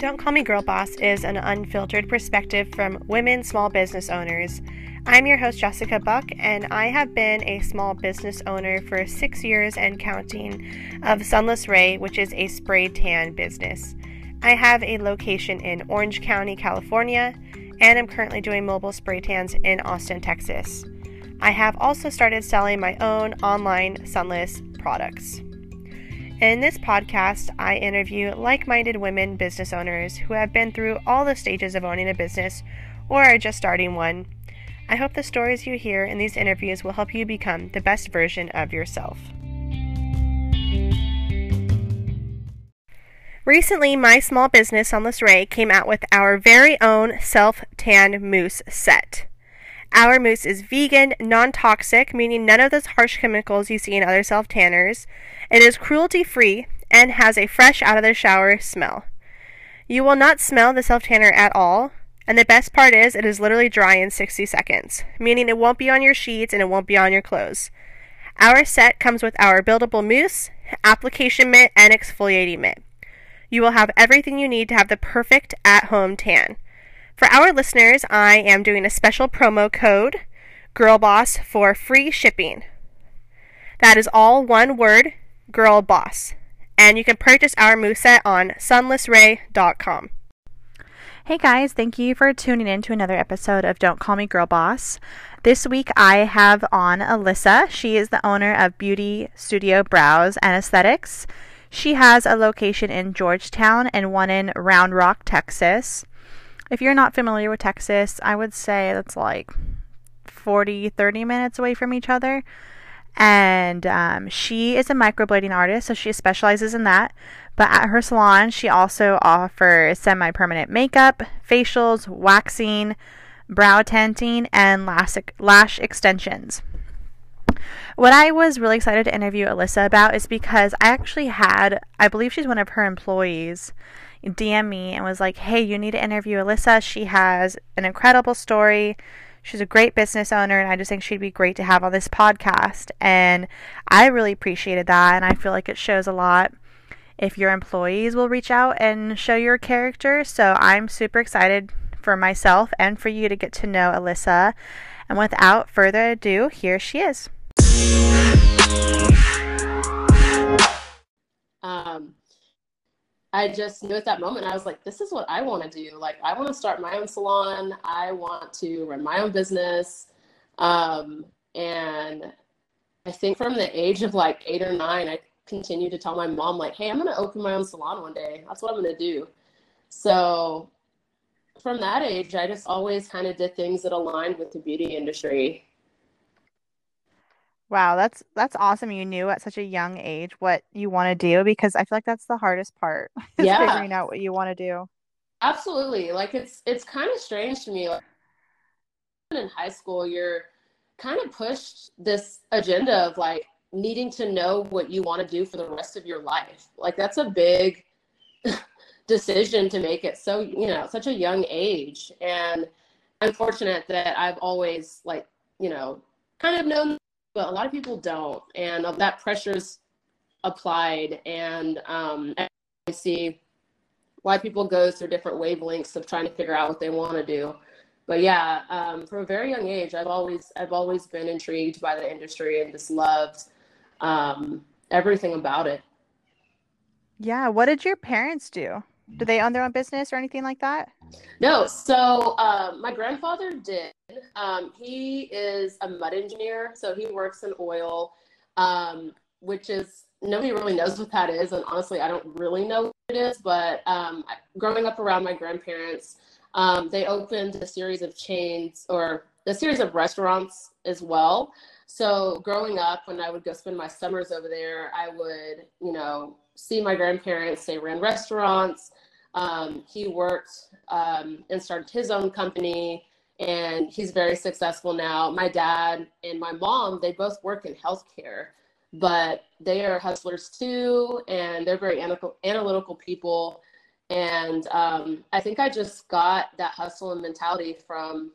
Don't Call Me Girl Boss is an unfiltered perspective from women small business owners. I'm your host, Jessica Buck, and I have been a small business owner for six years and counting of Sunless Ray, which is a spray tan business. I have a location in Orange County, California, and I'm currently doing mobile spray tans in Austin, Texas. I have also started selling my own online sunless products. In this podcast, I interview like minded women business owners who have been through all the stages of owning a business or are just starting one. I hope the stories you hear in these interviews will help you become the best version of yourself. Recently, my small business, Sunless Ray, came out with our very own self tan mousse set. Our mousse is vegan, non toxic, meaning none of those harsh chemicals you see in other self tanners. It is cruelty free and has a fresh out of the shower smell. You will not smell the self tanner at all. And the best part is, it is literally dry in 60 seconds, meaning it won't be on your sheets and it won't be on your clothes. Our set comes with our buildable mousse, application mitt, and exfoliating mitt. You will have everything you need to have the perfect at home tan. For our listeners, I am doing a special promo code, GIRLBOSS, for free shipping. That is all one word, Girl Boss. And you can purchase our mousse on sunlessray.com. Hey guys, thank you for tuning in to another episode of Don't Call Me Girl Boss. This week I have on Alyssa. She is the owner of Beauty Studio Brows and Aesthetics. She has a location in Georgetown and one in Round Rock, Texas. If you're not familiar with Texas, I would say that's like 40, 30 minutes away from each other and um, she is a microblading artist, so she specializes in that. But at her salon, she also offers semi permanent makeup, facials, waxing, brow tinting, and lash, lash extensions. What I was really excited to interview Alyssa about is because I actually had, I believe she's one of her employees, DM me and was like, hey, you need to interview Alyssa. She has an incredible story. She's a great business owner, and I just think she'd be great to have on this podcast. And I really appreciated that, and I feel like it shows a lot if your employees will reach out and show your character. So I'm super excited for myself and for you to get to know Alyssa. And without further ado, here she is. Um, I just knew at that moment, I was like, this is what I want to do. Like, I want to start my own salon. I want to run my own business. Um, and I think from the age of like eight or nine, I continued to tell my mom, like, hey, I'm going to open my own salon one day. That's what I'm going to do. So from that age, I just always kind of did things that aligned with the beauty industry. Wow, that's that's awesome. You knew at such a young age what you want to do because I feel like that's the hardest part is yeah. figuring out what you want to do. Absolutely. Like it's it's kind of strange to me. Like in high school, you're kind of pushed this agenda of like needing to know what you want to do for the rest of your life. Like that's a big decision to make it so, you know, such a young age. And I'm fortunate that I've always like, you know, kind of known but a lot of people don't, and that pressure's applied. And um, I see why people go through different wavelengths of trying to figure out what they want to do. But yeah, um, from a very young age, I've always I've always been intrigued by the industry and just loved um, everything about it. Yeah, what did your parents do? Do they own their own business or anything like that? No. So uh, my grandfather did. Um, he is a mud engineer, so he works in oil, um, which is nobody really knows what that is, and honestly, I don't really know what it is. But um, growing up around my grandparents, um, they opened a series of chains or a series of restaurants as well. So growing up, when I would go spend my summers over there, I would, you know, see my grandparents. They ran restaurants. Um, he worked um, and started his own company, and he's very successful now. My dad and my mom, they both work in healthcare, but they are hustlers too, and they're very analytical, people. And um, I think I just got that hustle and mentality from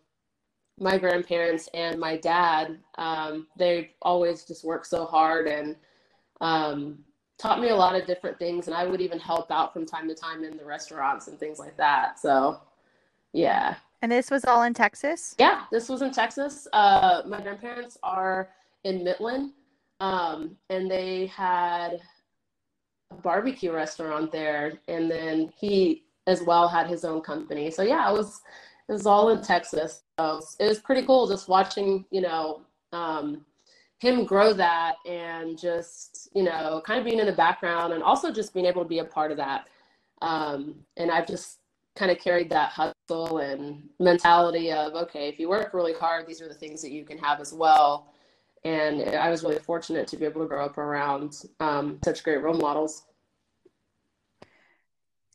my grandparents and my dad. Um, they always just work so hard and um, taught me a lot of different things. And I would even help out from time to time in the restaurants and things like that. So, yeah. And this was all in Texas? Yeah, this was in Texas. Uh, my grandparents are in Midland, um, and they had a barbecue restaurant there. And then he as well had his own company. So yeah, it was it was all in Texas. So it was pretty cool just watching, you know, um, him grow that and just, you know, kind of being in the background and also just being able to be a part of that. Um, and I've just kind of carried that and mentality of, okay, if you work really hard, these are the things that you can have as well. And I was really fortunate to be able to grow up around um, such great role models.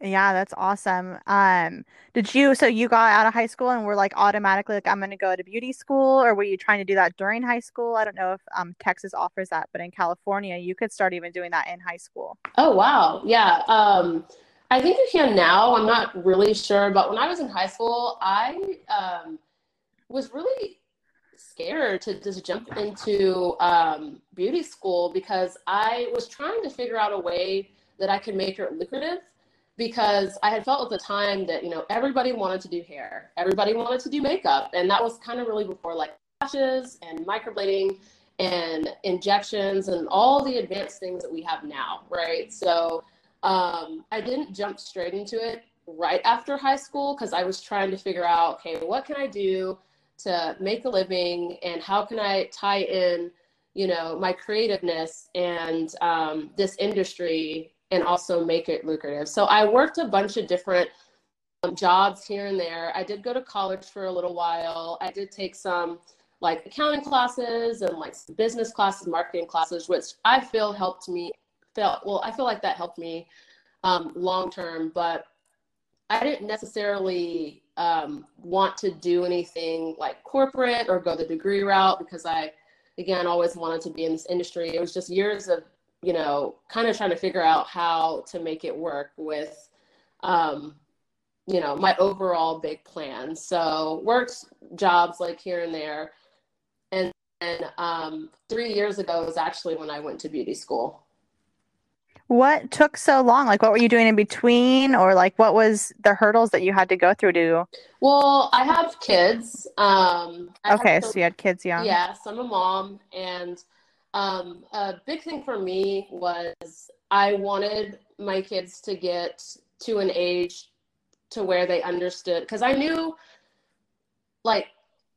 Yeah, that's awesome. Um, did you, so you got out of high school and were like automatically like, I'm going to go to beauty school, or were you trying to do that during high school? I don't know if um, Texas offers that, but in California, you could start even doing that in high school. Oh, wow. Yeah. I think you can now. I'm not really sure, but when I was in high school, I um, was really scared to just jump into um, beauty school because I was trying to figure out a way that I could make it lucrative because I had felt at the time that, you know, everybody wanted to do hair, everybody wanted to do makeup. And that was kind of really before like lashes and microblading and injections and all the advanced things that we have now, right? So um, I didn't jump straight into it right after high school because I was trying to figure out, okay, what can I do to make a living and how can I tie in, you know, my creativeness and um, this industry and also make it lucrative. So I worked a bunch of different um, jobs here and there. I did go to college for a little while. I did take some like accounting classes and like business classes, marketing classes, which I feel helped me. Felt well, I feel like that helped me um, long term, but I didn't necessarily um, want to do anything like corporate or go the degree route because I, again, always wanted to be in this industry. It was just years of you know, kind of trying to figure out how to make it work with, um, you know, my overall big plan. So worked jobs like here and there. And then um, three years ago was actually when I went to beauty school. What took so long? Like, what were you doing in between, or like, what was the hurdles that you had to go through to? Well, I have kids. Um, I okay, some, so you had kids young. Yes, I'm a mom, and um, a big thing for me was I wanted my kids to get to an age to where they understood because I knew like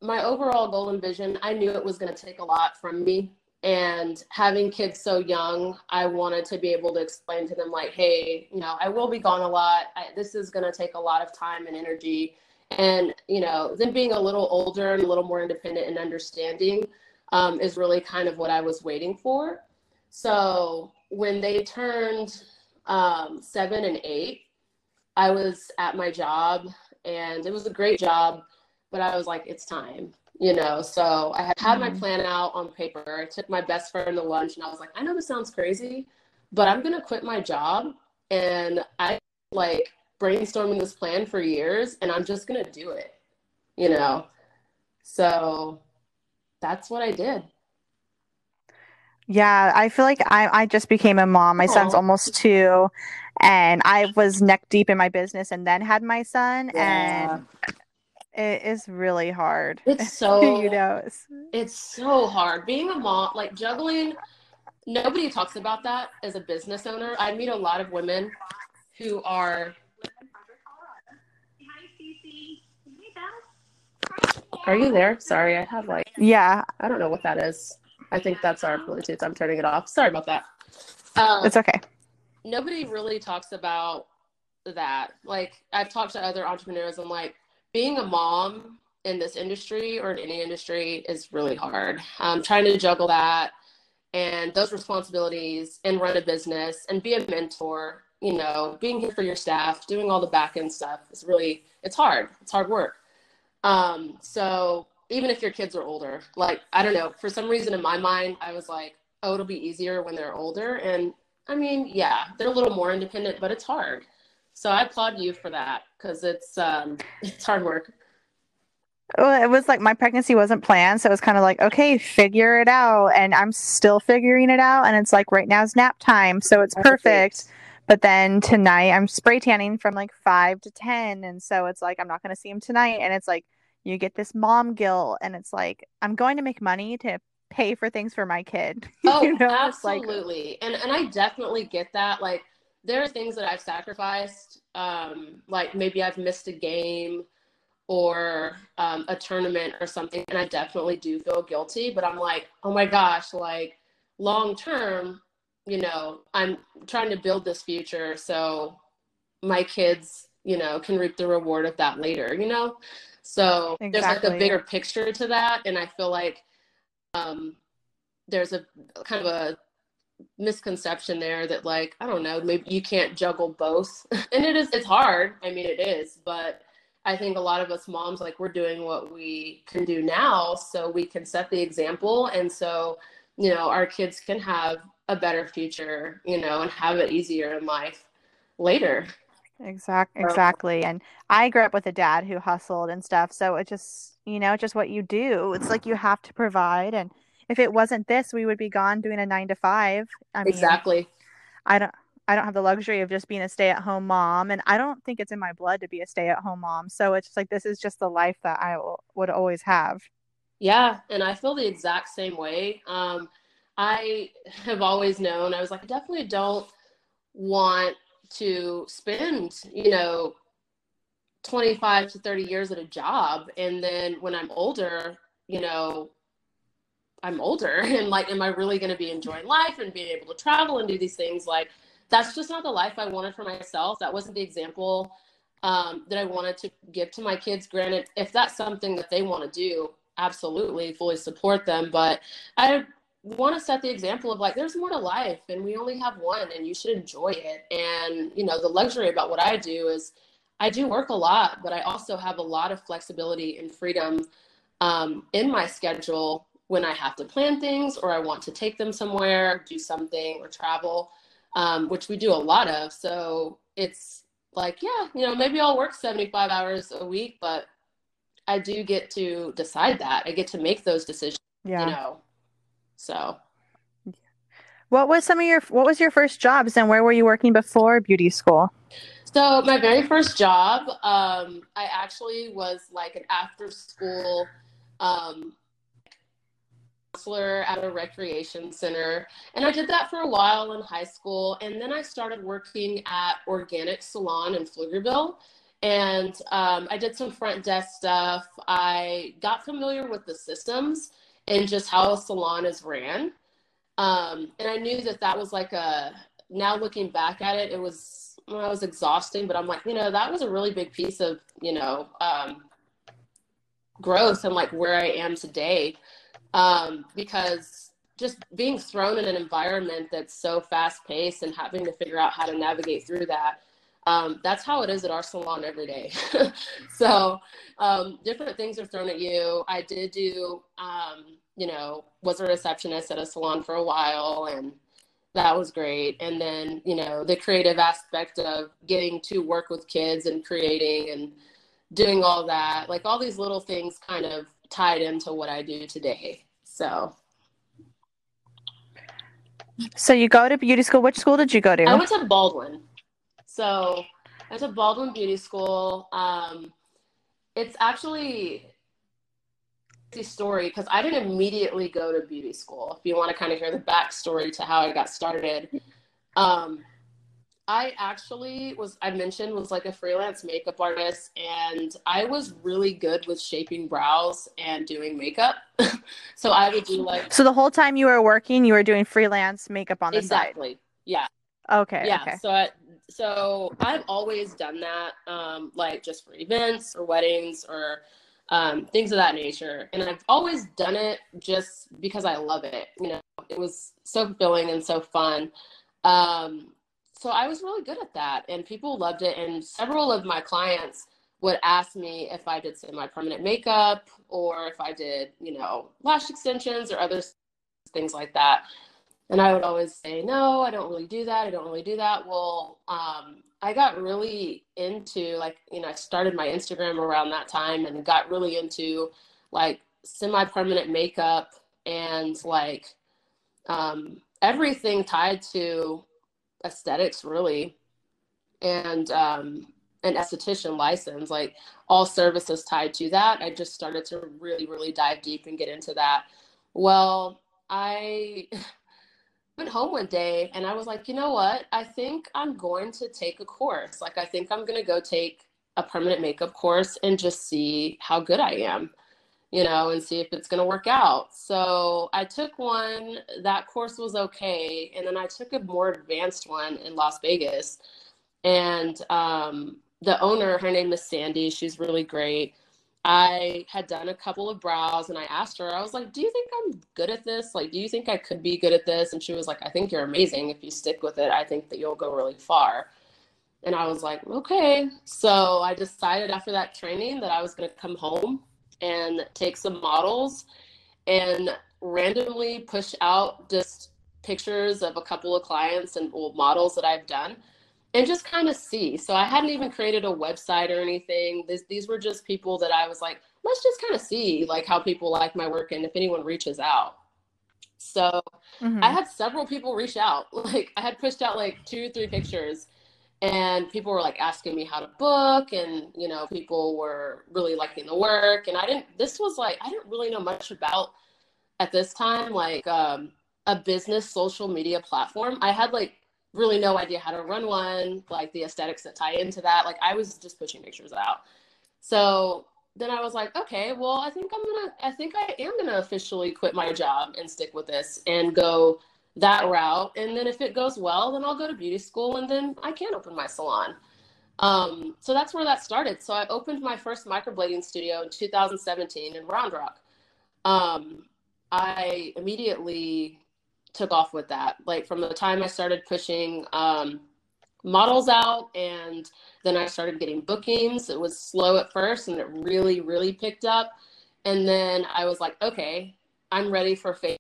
my overall goal and vision, I knew it was going to take a lot from me. And having kids so young, I wanted to be able to explain to them, like, hey, you know, I will be gone a lot. I, this is going to take a lot of time and energy. And, you know, them being a little older and a little more independent and understanding, um, is really kind of what I was waiting for. So when they turned um, seven and eight, I was at my job and it was a great job, but I was like, it's time, you know? So I had had mm-hmm. my plan out on paper. I took my best friend to lunch and I was like, I know this sounds crazy, but I'm going to quit my job. And I like brainstorming this plan for years and I'm just going to do it, you know? So that's what I did. Yeah, I feel like I I just became a mom. My Aww. son's almost two, and I was neck deep in my business, and then had my son, yeah. and it is really hard. It's so you know, it's, it's so hard being a mom, like juggling. Nobody talks about that as a business owner. I meet a lot of women who are Are you there? Sorry, I have like yeah. I don't know what that is. I think that's our Bluetooth. I'm turning it off. Sorry about that. Um, it's okay. Nobody really talks about that. Like I've talked to other entrepreneurs. I'm like, being a mom in this industry or in any industry is really hard. Um, trying to juggle that and those responsibilities and run a business and be a mentor. You know, being here for your staff, doing all the back end stuff is really it's hard. It's hard work. Um, so even if your kids are older, like I don't know, for some reason in my mind, I was like, oh, it'll be easier when they're older. And I mean, yeah, they're a little more independent, but it's hard. So I applaud you for that because it's um, it's hard work. Well, it was like my pregnancy wasn't planned, so it was kind of like, okay, figure it out, and I'm still figuring it out. And it's like right now is nap time, so it's perfect. But then tonight I'm spray tanning from like five to ten, and so it's like I'm not going to see him tonight, and it's like you get this mom guilt, and it's like I'm going to make money to pay for things for my kid. Oh, you know? absolutely, like, and and I definitely get that. Like there are things that I've sacrificed. Um, like maybe I've missed a game or um, a tournament or something and i definitely do feel guilty but i'm like oh my gosh like long term you know i'm trying to build this future so my kids you know can reap the reward of that later you know so exactly. there's like a bigger picture to that and i feel like um there's a kind of a misconception there that like i don't know maybe you can't juggle both and it is it's hard i mean it is but I think a lot of us moms, like we're doing what we can do now so we can set the example. And so, you know, our kids can have a better future, you know, and have it easier in life later. Exact, exactly. And I grew up with a dad who hustled and stuff. So it just, you know, just what you do. It's like you have to provide. And if it wasn't this, we would be gone doing a nine to five. I mean, exactly. I don't, I don't have the luxury of just being a stay at home mom. And I don't think it's in my blood to be a stay at home mom. So it's just like, this is just the life that I would always have. Yeah. And I feel the exact same way. Um, I have always known, I was like, I definitely don't want to spend, you know, 25 to 30 years at a job. And then when I'm older, you know, I'm older and like, am I really going to be enjoying life and being able to travel and do these things? Like, that's just not the life I wanted for myself. That wasn't the example um, that I wanted to give to my kids. Granted, if that's something that they want to do, absolutely fully support them. But I want to set the example of like, there's more to life and we only have one and you should enjoy it. And, you know, the luxury about what I do is I do work a lot, but I also have a lot of flexibility and freedom um, in my schedule when I have to plan things or I want to take them somewhere, do something or travel um, which we do a lot of. So it's like, yeah, you know, maybe I'll work 75 hours a week, but I do get to decide that. I get to make those decisions, yeah. you know. So what was some of your what was your first jobs and where were you working before beauty school? So my very first job, um, I actually was like an after school um, counselor at a recreation center. And I did that for a while in high school. And then I started working at Organic Salon in Pflugerville. And um, I did some front desk stuff. I got familiar with the systems and just how a salon is ran. Um, and I knew that that was like a, now looking back at it, it was, well, I was exhausting, but I'm like, you know, that was a really big piece of, you know, um, growth and like where I am today um, because just being thrown in an environment that's so fast paced and having to figure out how to navigate through that um, that's how it is at our salon every day. So um, different things are thrown at you. I did do um, you know was a receptionist at a salon for a while and that was great. And then you know the creative aspect of getting to work with kids and creating and doing all that like all these little things kind of tied into what I do today. So So you go to beauty school. Which school did you go to? I went to Baldwin. So I went to Baldwin Beauty School. Um, it's actually a story because I didn't immediately go to beauty school. If you want to kind of hear the backstory to how I got started, um, I actually was, I mentioned, was like a freelance makeup artist, and I was really good with shaping brows and doing makeup. so I would do like. So the whole time you were working, you were doing freelance makeup on the exactly. side. Exactly. Yeah. Okay. Yeah. Okay. So I, so I've always done that, um, like just for events or weddings or um, things of that nature. And I've always done it just because I love it. You know, it was so fulfilling and so fun. Um, so I was really good at that, and people loved it. And several of my clients would ask me if I did, semi permanent makeup or if I did, you know, lash extensions or other things like that. And I would always say, no, I don't really do that. I don't really do that. Well, um, I got really into like, you know, I started my Instagram around that time and got really into like semi permanent makeup and like um, everything tied to aesthetics, really. And um, an esthetician license, like all services tied to that. I just started to really, really dive deep and get into that. Well, I went home one day and I was like, you know what? I think I'm going to take a course. Like, I think I'm going to go take a permanent makeup course and just see how good I am, you know, and see if it's going to work out. So I took one, that course was okay. And then I took a more advanced one in Las Vegas. And um, the owner, her name is Sandy, she's really great. I had done a couple of brows and I asked her, I was like, Do you think I'm good at this? Like, do you think I could be good at this? And she was like, I think you're amazing. If you stick with it, I think that you'll go really far. And I was like, Okay. So I decided after that training that I was going to come home and take some models and randomly push out just pictures of a couple of clients and well, models that I've done and just kind of see. So I hadn't even created a website or anything. This, these were just people that I was like, let's just kind of see like how people like my work and if anyone reaches out. So mm-hmm. I had several people reach out. Like I had pushed out like two or three pictures and people were like asking me how to book and you know people were really liking the work and I didn't this was like I didn't really know much about at this time like um a business social media platform. I had like really no idea how to run one, like the aesthetics that tie into that. Like I was just pushing pictures out. So then I was like, okay, well, I think I'm gonna, I think I am gonna officially quit my job and stick with this and go that route. And then if it goes well, then I'll go to beauty school and then I can open my salon. Um, so that's where that started. So I opened my first microblading studio in 2017 in Round Rock. Um, I immediately took off with that. Like from the time I started pushing um, models out and then I started getting bookings. It was slow at first and it really, really picked up. And then I was like, okay, I'm ready for two.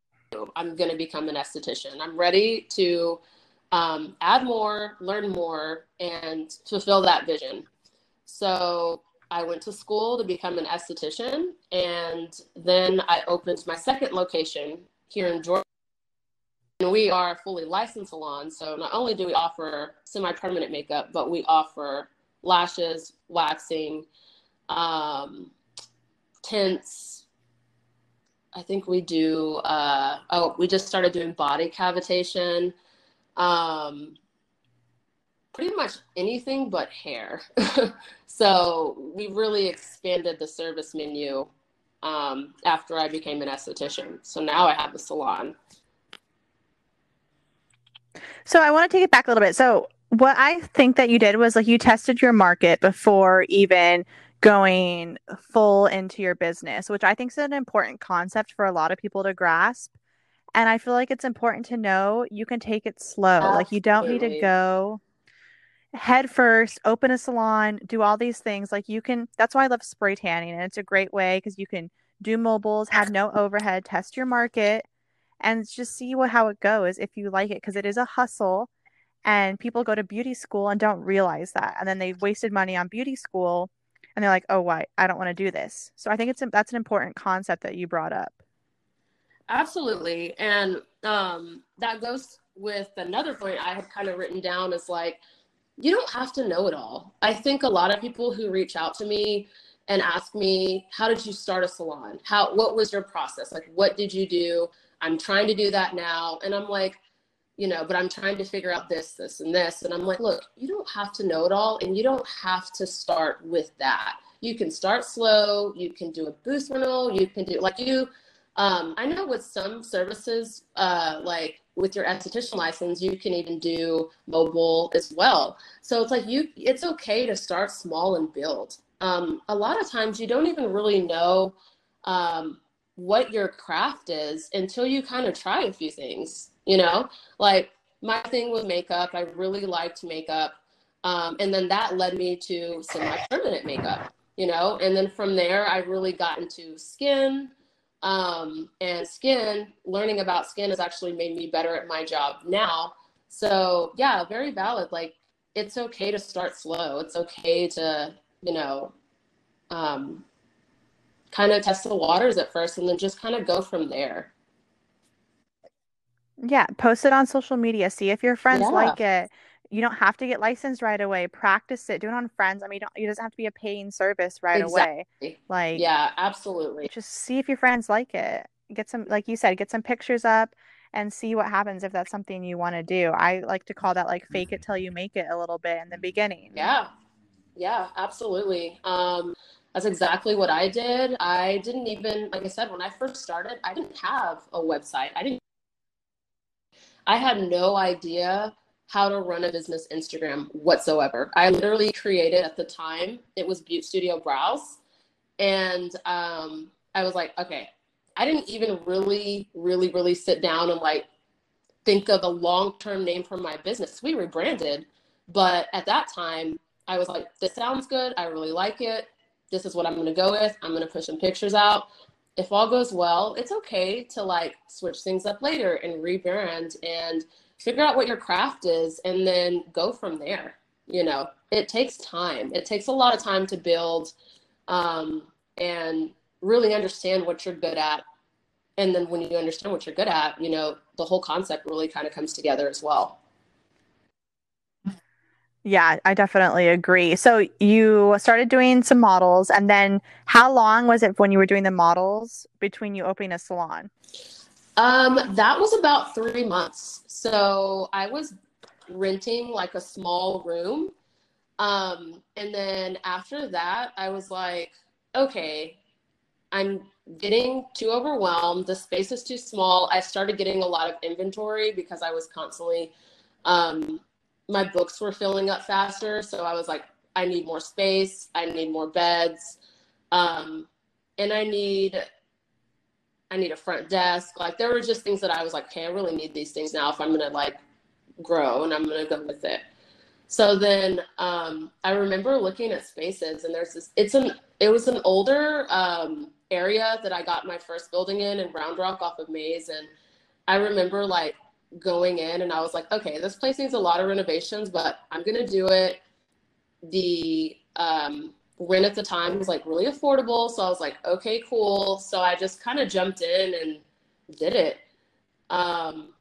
I'm going to become an esthetician. I'm ready to um, add more, learn more, and fulfill that vision. So I went to school to become an esthetician. And then I opened my second location here in Georgia we are a fully licensed salon, so not only do we offer semi-permanent makeup, but we offer lashes, waxing, um, tints. I think we do. Uh, oh, we just started doing body cavitation. Um, pretty much anything but hair. so we really expanded the service menu um, after I became an esthetician. So now I have a salon. So I want to take it back a little bit. So what I think that you did was like you tested your market before even going full into your business, which I think is an important concept for a lot of people to grasp. And I feel like it's important to know you can take it slow. Absolutely. Like you don't need to go head first, open a salon, do all these things. Like you can that's why I love spray tanning and it's a great way because you can do mobiles, have no overhead, test your market, and just see what how it goes if you like it because it is a hustle and people go to beauty school and don't realize that and then they've wasted money on beauty school and they're like oh why? I don't want to do this. So i think it's that's an important concept that you brought up. Absolutely. And um, that goes with another point i had kind of written down is like you don't have to know it all. I think a lot of people who reach out to me and ask me how did you start a salon? How what was your process? Like what did you do? I'm trying to do that now. And I'm like, you know, but I'm trying to figure out this, this, and this. And I'm like, look, you don't have to know it all and you don't have to start with that. You can start slow. You can do a boost funnel. You can do like you. Um, I know with some services, uh, like with your esthetician license, you can even do mobile as well. So it's like you, it's okay to start small and build. Um, a lot of times you don't even really know um, what your craft is until you kind of try a few things, you know? Like my thing with makeup, I really liked makeup. Um, and then that led me to semi permanent makeup, you know? And then from there, I really got into skin. Um, and skin, learning about skin has actually made me better at my job now. So, yeah, very valid. Like, it's okay to start slow. It's okay to, you know, um, kind of test the waters at first and then just kind of go from there. Yeah, post it on social media. See if your friends Yeah. like it. You don't have to get licensed right away. Practice it. Do it on friends. I mean, you don't, it doesn't have to be a paying service right away. Like, Yeah, absolutely. just see if your friends like it. Get some, like you said, get some pictures up and see what happens if that's something you want to do. I like to call that like fake it till you make it a little bit in the beginning. Yeah. Yeah, absolutely. Um, that's exactly what I did. I didn't even, like I said, when I first started, I didn't have a website. I didn't, I had no idea how to run a business Instagram whatsoever. I literally created at the time, it was Butte Studio Brows. And um, I was like, okay, I didn't even really, really, really sit down and like think of a long term name for my business. We rebranded, but at that time, I was like, this sounds good. I really like it. This is what I'm going to go with. I'm going to push some pictures out. If all goes well, it's okay to like switch things up later and rebrand and figure out what your craft is and then go from there. You know, it takes time. It takes a lot of time to build um, and really understand what you're good at. And then when you understand what you're good at, you know, the whole concept really kind of comes together as well. Yeah, I definitely agree. So you started doing some models, and then how long was it when you were doing the models between you opening a salon? Um, that was about three months. So I was renting like a small room. Um, and then after that, I was like, okay, I'm getting too overwhelmed. The space is too small. I started getting a lot of inventory because I was constantly, um, my books were filling up faster. So I was like, I need more space. I need more beds. Um, and I need I need a front desk. Like there were just things that I was like, okay, I really need these things now if I'm gonna like grow and I'm gonna go with it. So then um, I remember looking at spaces and there's this it's an it was an older um, area that I got my first building in in Round Rock off of Mays and I remember like going in and I was like, okay, this place needs a lot of renovations, but I'm gonna do it. The um, rent at the time was like really affordable. So I was like, okay, cool. So I just kind of jumped in and did it. Um,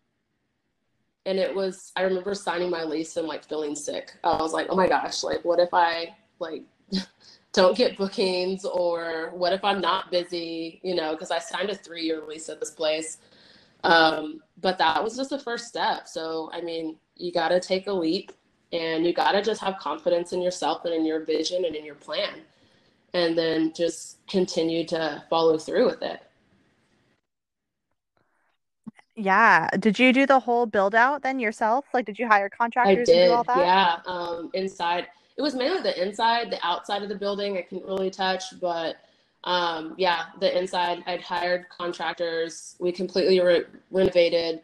and it was, I remember signing my lease and like feeling sick. I was like, oh my gosh, like, what if I like don't get bookings or what if I'm not busy, you know, because I signed a three year lease at this place. Um, but that was just the first step. So, I mean, you got to take a leap and you got to just have confidence in yourself and in your vision and in your plan and then just continue to follow through with it Yeah. Did you do the whole build out then yourself? Like, did you hire i contractors and did do all that? yeah um, inside it was mainly the inside the outside of the building i couldn't really touch but um, yeah the inside i'd hired contractors. We completely re- renovated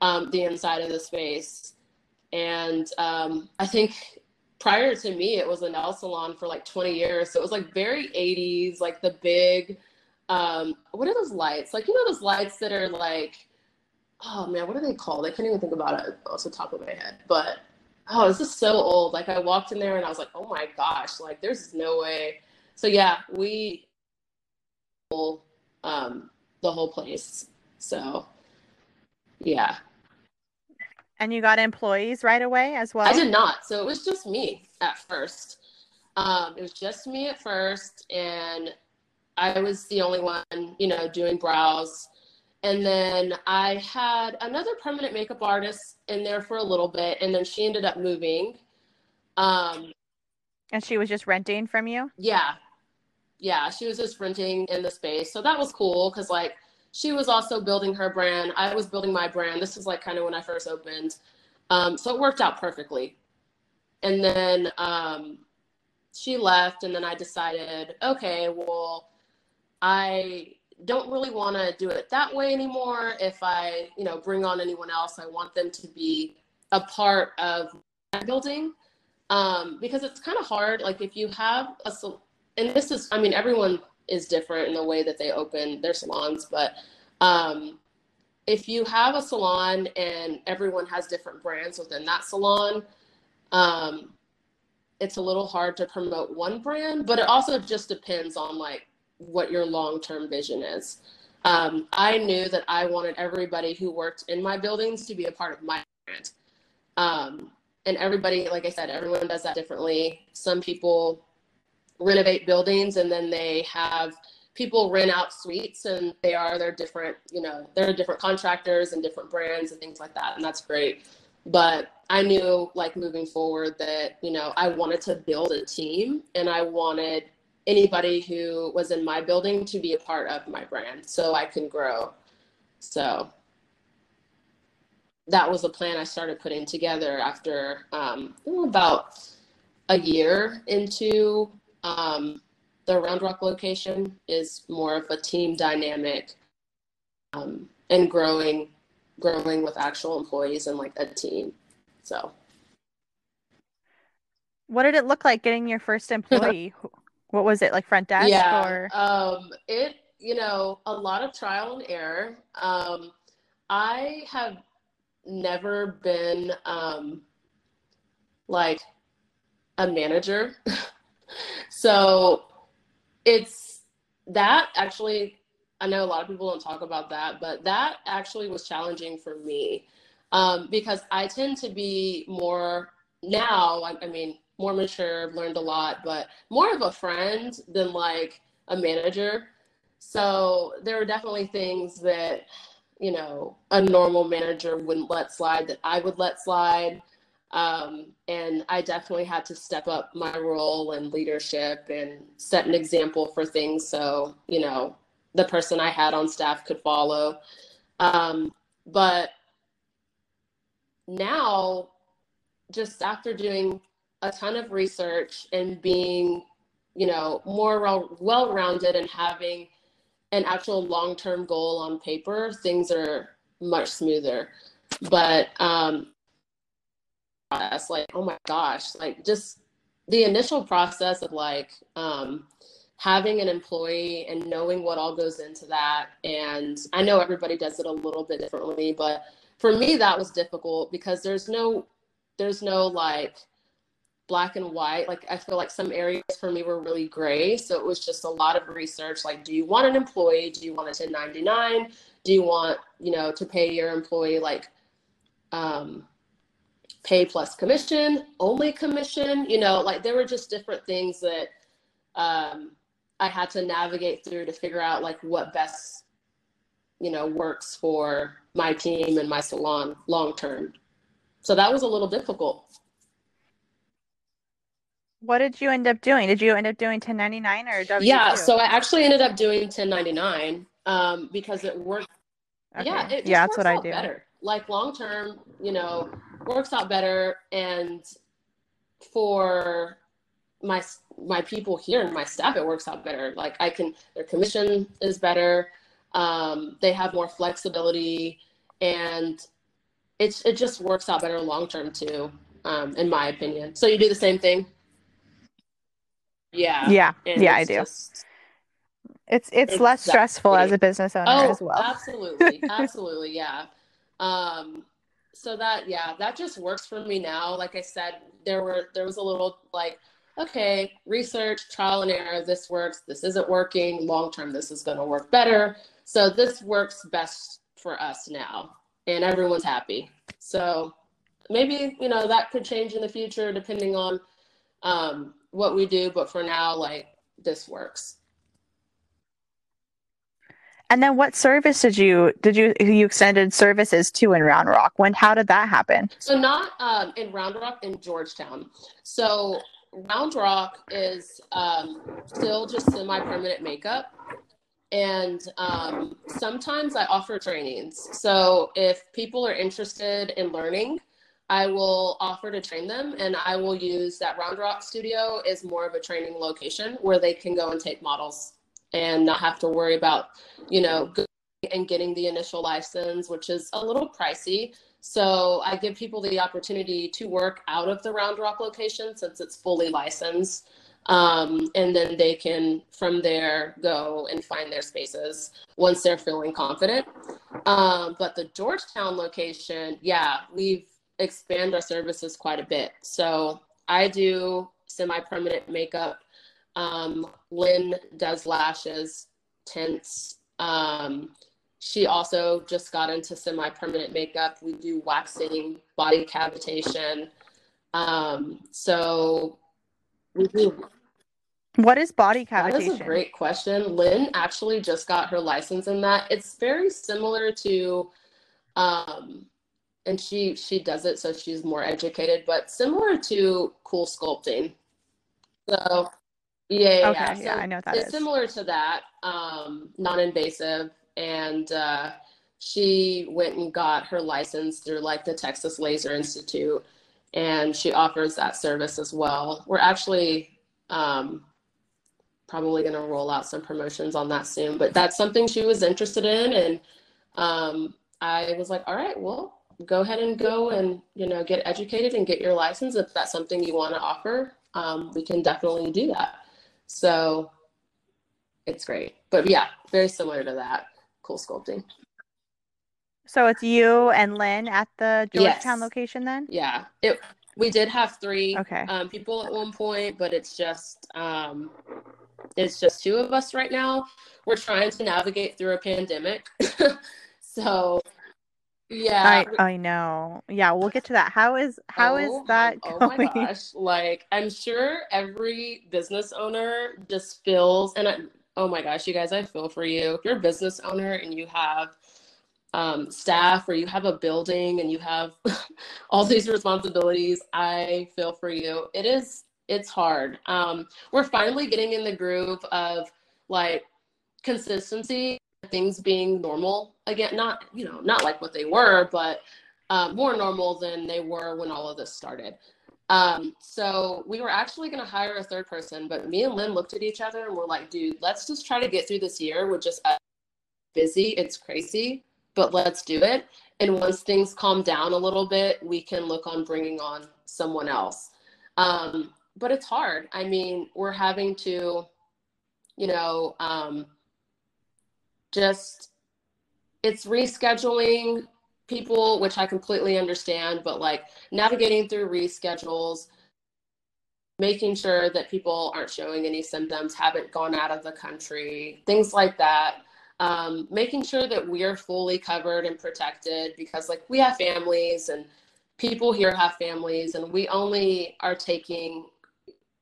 um, the inside of the space. And um, i think prior to me it was a nail salon for like 20 years. So it was like very 80s like the big um, what are those lights? Like you know those lights that are like oh man what are they called? I couldn't even think about it off the top of my head. But oh this is so old. Like i walked in there and i was like oh my gosh like there's no way. So yeah we um, the whole place so yeah And you got employees right away as well? I did not. So it was just me at first. Um, it was just me at first, and I was the only one, you know, doing brows. And then I had another permanent makeup artist in there for a little bit, and then she ended up moving. Um, And she was just renting from you? yeah, yeah, she was just renting in the space. So that was cool because, like, she was also building her brand. I was building my brand. This was like kind of when I first opened. Um, so it worked out perfectly. And then um, she left, and then I decided, okay, well, I don't really want to do it that way anymore. If I, you know, bring on anyone else, I want them to be a part of building um, because it's kind of hard. Like if you have a, and this is, I mean, everyone is different in the way that they open their salons, but um, if you have a salon and everyone has different brands within that salon, um, it's a little hard to promote one brand, but it also just depends on like what your long term vision is. Um, I knew that I wanted everybody who worked in my buildings to be a part of my brand. Um, and everybody, like I said, everyone does that differently. Some people renovate buildings and then they have people rent out suites and they are they're different you know they're different contractors and different brands and things like that and that's great. But i knew like moving forward that you know i wanted to build a team and i wanted anybody who was in my building to be a part of my brand so i can grow. So that was a plan i started putting together after um, about a year into um, the Round Rock location is more of a team dynamic um, and growing, growing with actual employees and like a team. So, what did it look like getting your first employee? what was it like, front desk yeah, or? Um, it you know a lot of trial and error. Um, I have never been um, like a manager. so it's that actually i know a lot of people don't talk about that but that actually was challenging for me um, because i tend to be more now I, I mean more mature learned a lot but more of a friend than like a manager. So there were definitely things that you know a normal manager wouldn't let slide that i would let slide um, and I definitely had to step up my role and leadership and set an example for things so, you know, the person I had on staff could follow. Um, but now, just after doing a ton of research and being, you know, more well rounded and having an actual long term goal on paper, things are much smoother. But um, process like oh my gosh like just the initial process of like um, having an employee and knowing what all goes into that. And i know everybody does it a little bit differently but for me that was difficult because there's no there's no like black and white. Like i feel like some areas for me were really gray. So it was just a lot of research like do you want an employee? Do you want a 1099 do you want you know to pay your employee like um pay plus commission, only commission, you know, like there were just different things that um, I had to navigate through to figure out like what best, you know, works for my team and my salon long term. So that was a little difficult. What did you end up doing? Did you end up doing 1099 or W? Yeah, so I actually ended up doing 1099 um, because it worked. Okay. Yeah, it yeah, that's what I do. Better. Like long term, you know, works out better and for my my people here and my staff it works out better. Like i can their commission is better um, they have more flexibility and it's it just works out better long term too um, in my opinion. So you do the same thing? Yeah. Yeah. Yeah i do. just, it's it's exactly. less stressful as a business owner oh, as well. Absolutely. Absolutely. Yeah. Um so that yeah that just works for me now. Like i said there were there was a little like okay research trial and error this works this isn't working long term this is going to work better. So this works best for us now and everyone's happy. So maybe you know that could change in the future depending on um, what we do but for now like this works and then what service did you did you you extended services to in Round Rock? When how did that happen? So not um, in Round Rock in Georgetown. So Round Rock is um, still just semi-permanent makeup. And um, sometimes I offer trainings. So if people are interested in learning, I will offer to train them, and I will use that Round Rock studio is more of a training location where they can go and take models and not have to worry about, you know, and getting the initial license, which is a little pricey. So I give people the opportunity to work out of the Round Rock location since it's fully licensed. Um, and then they can from there go and find their spaces once they're feeling confident. Um, but the Georgetown location, yeah, we've expanded our services quite a bit. So I do semi-permanent makeup. Um, Lynn does lashes, tints. Um, she also just got into semi-permanent makeup. We do waxing, body cavitation. Um, so we do. What is body cavitation? That is a great question. Lynn actually just got her license in that. It's very similar to, um, and she she does it so she's more educated, but similar to CoolSculpting. So yeah, yeah, Okay, yeah. yeah, I know what that it's is. similar to that, um, non-invasive, and uh, she went and got her license through like the Texas Laser Institute, and she offers that service as well. We're actually um, probably going to roll out some promotions on that soon, but that's something she was interested in, and um, I was like, all right, well, go ahead and go and you know get educated and get your license if that's something you want to offer. Um, we can definitely do that. So it's great. But yeah, very similar to that. CoolSculpting. So it's you and Lynn at the Georgetown Yes. location then? Yeah. It we did have three Okay. um, people at one point, but it's just um, it's just two of us right now. We're trying to navigate through a pandemic. so yeah. I I know. Yeah, we'll get to that. How is how is Oh my- that oh going? my gosh like i'm sure every business owner just feels and I, oh my gosh you guys i feel for you if you're a business owner and you have um, staff or you have a building and you have all these responsibilities i feel for you it is it's hard um, we're finally getting in the groove of like consistency things being normal again not you know not like what they were but uh, more normal than they were when all of this started. Um, so we were actually going to hire a third person, but me and Lynn looked at each other and we're like, dude, let's just try to get through this year with just us busy. It's crazy, but let's do it. And once things calm down a little bit, we can look on bringing on someone else. Um, but it's hard. I mean, we're having to, you know, um, just it's rescheduling people, which I completely understand, but like navigating through reschedules, making sure that people aren't showing any symptoms, haven't gone out of the country, things like that. Um, making sure that we're fully covered and protected because, like, we have families and people here have families, and we only are taking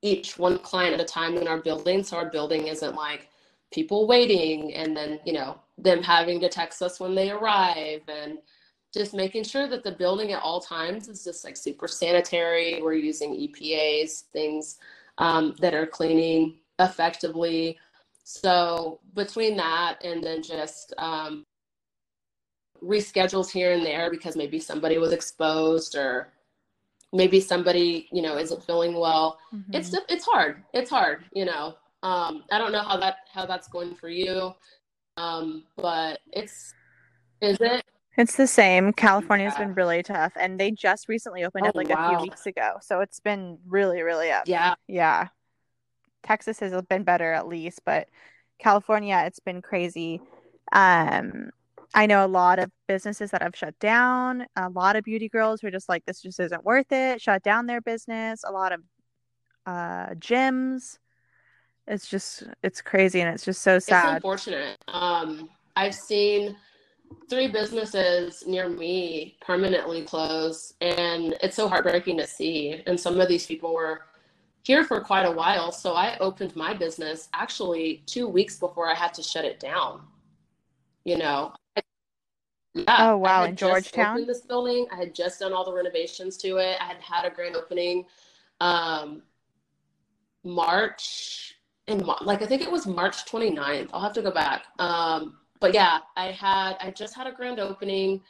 each one client at a time in our building. So our building isn't like people waiting and then, you know, them having to text us when they arrive and just making sure that the building at all times is just like super sanitary. We're using EPAs, things um, that are cleaning effectively. So between that and then just um, reschedules here and there because maybe somebody was exposed or maybe somebody you know isn't feeling well it's Mhm. it's hard it's hard you know um i don't know how that how that's going for you um but it's is it It's the same. California's Yeah. been really tough, and they just recently opened Oh, up like a few weeks ago. So it's been really, really up. yeah Yeah. Texas has been better at least, but California, it's been crazy. Um, I know a lot of businesses that have shut down, a lot of beauty girls who are just like, this just isn't worth it, shut down their business, a lot of uh gyms. It's just it's crazy and it's just so sad. it's unfortunate. Um i've seen three businesses near me permanently close and it's so heartbreaking to see. And some of these people were here for quite a while. So i opened my business actually two weeks before i had to shut it down you know? Yeah, Oh, I wow, in Georgetown? this building. I had just done all the renovations to it. I had had a grand opening um march in like I think it was March 29th. I'll have to go back. Um, but yeah, I had I just had a grand opening.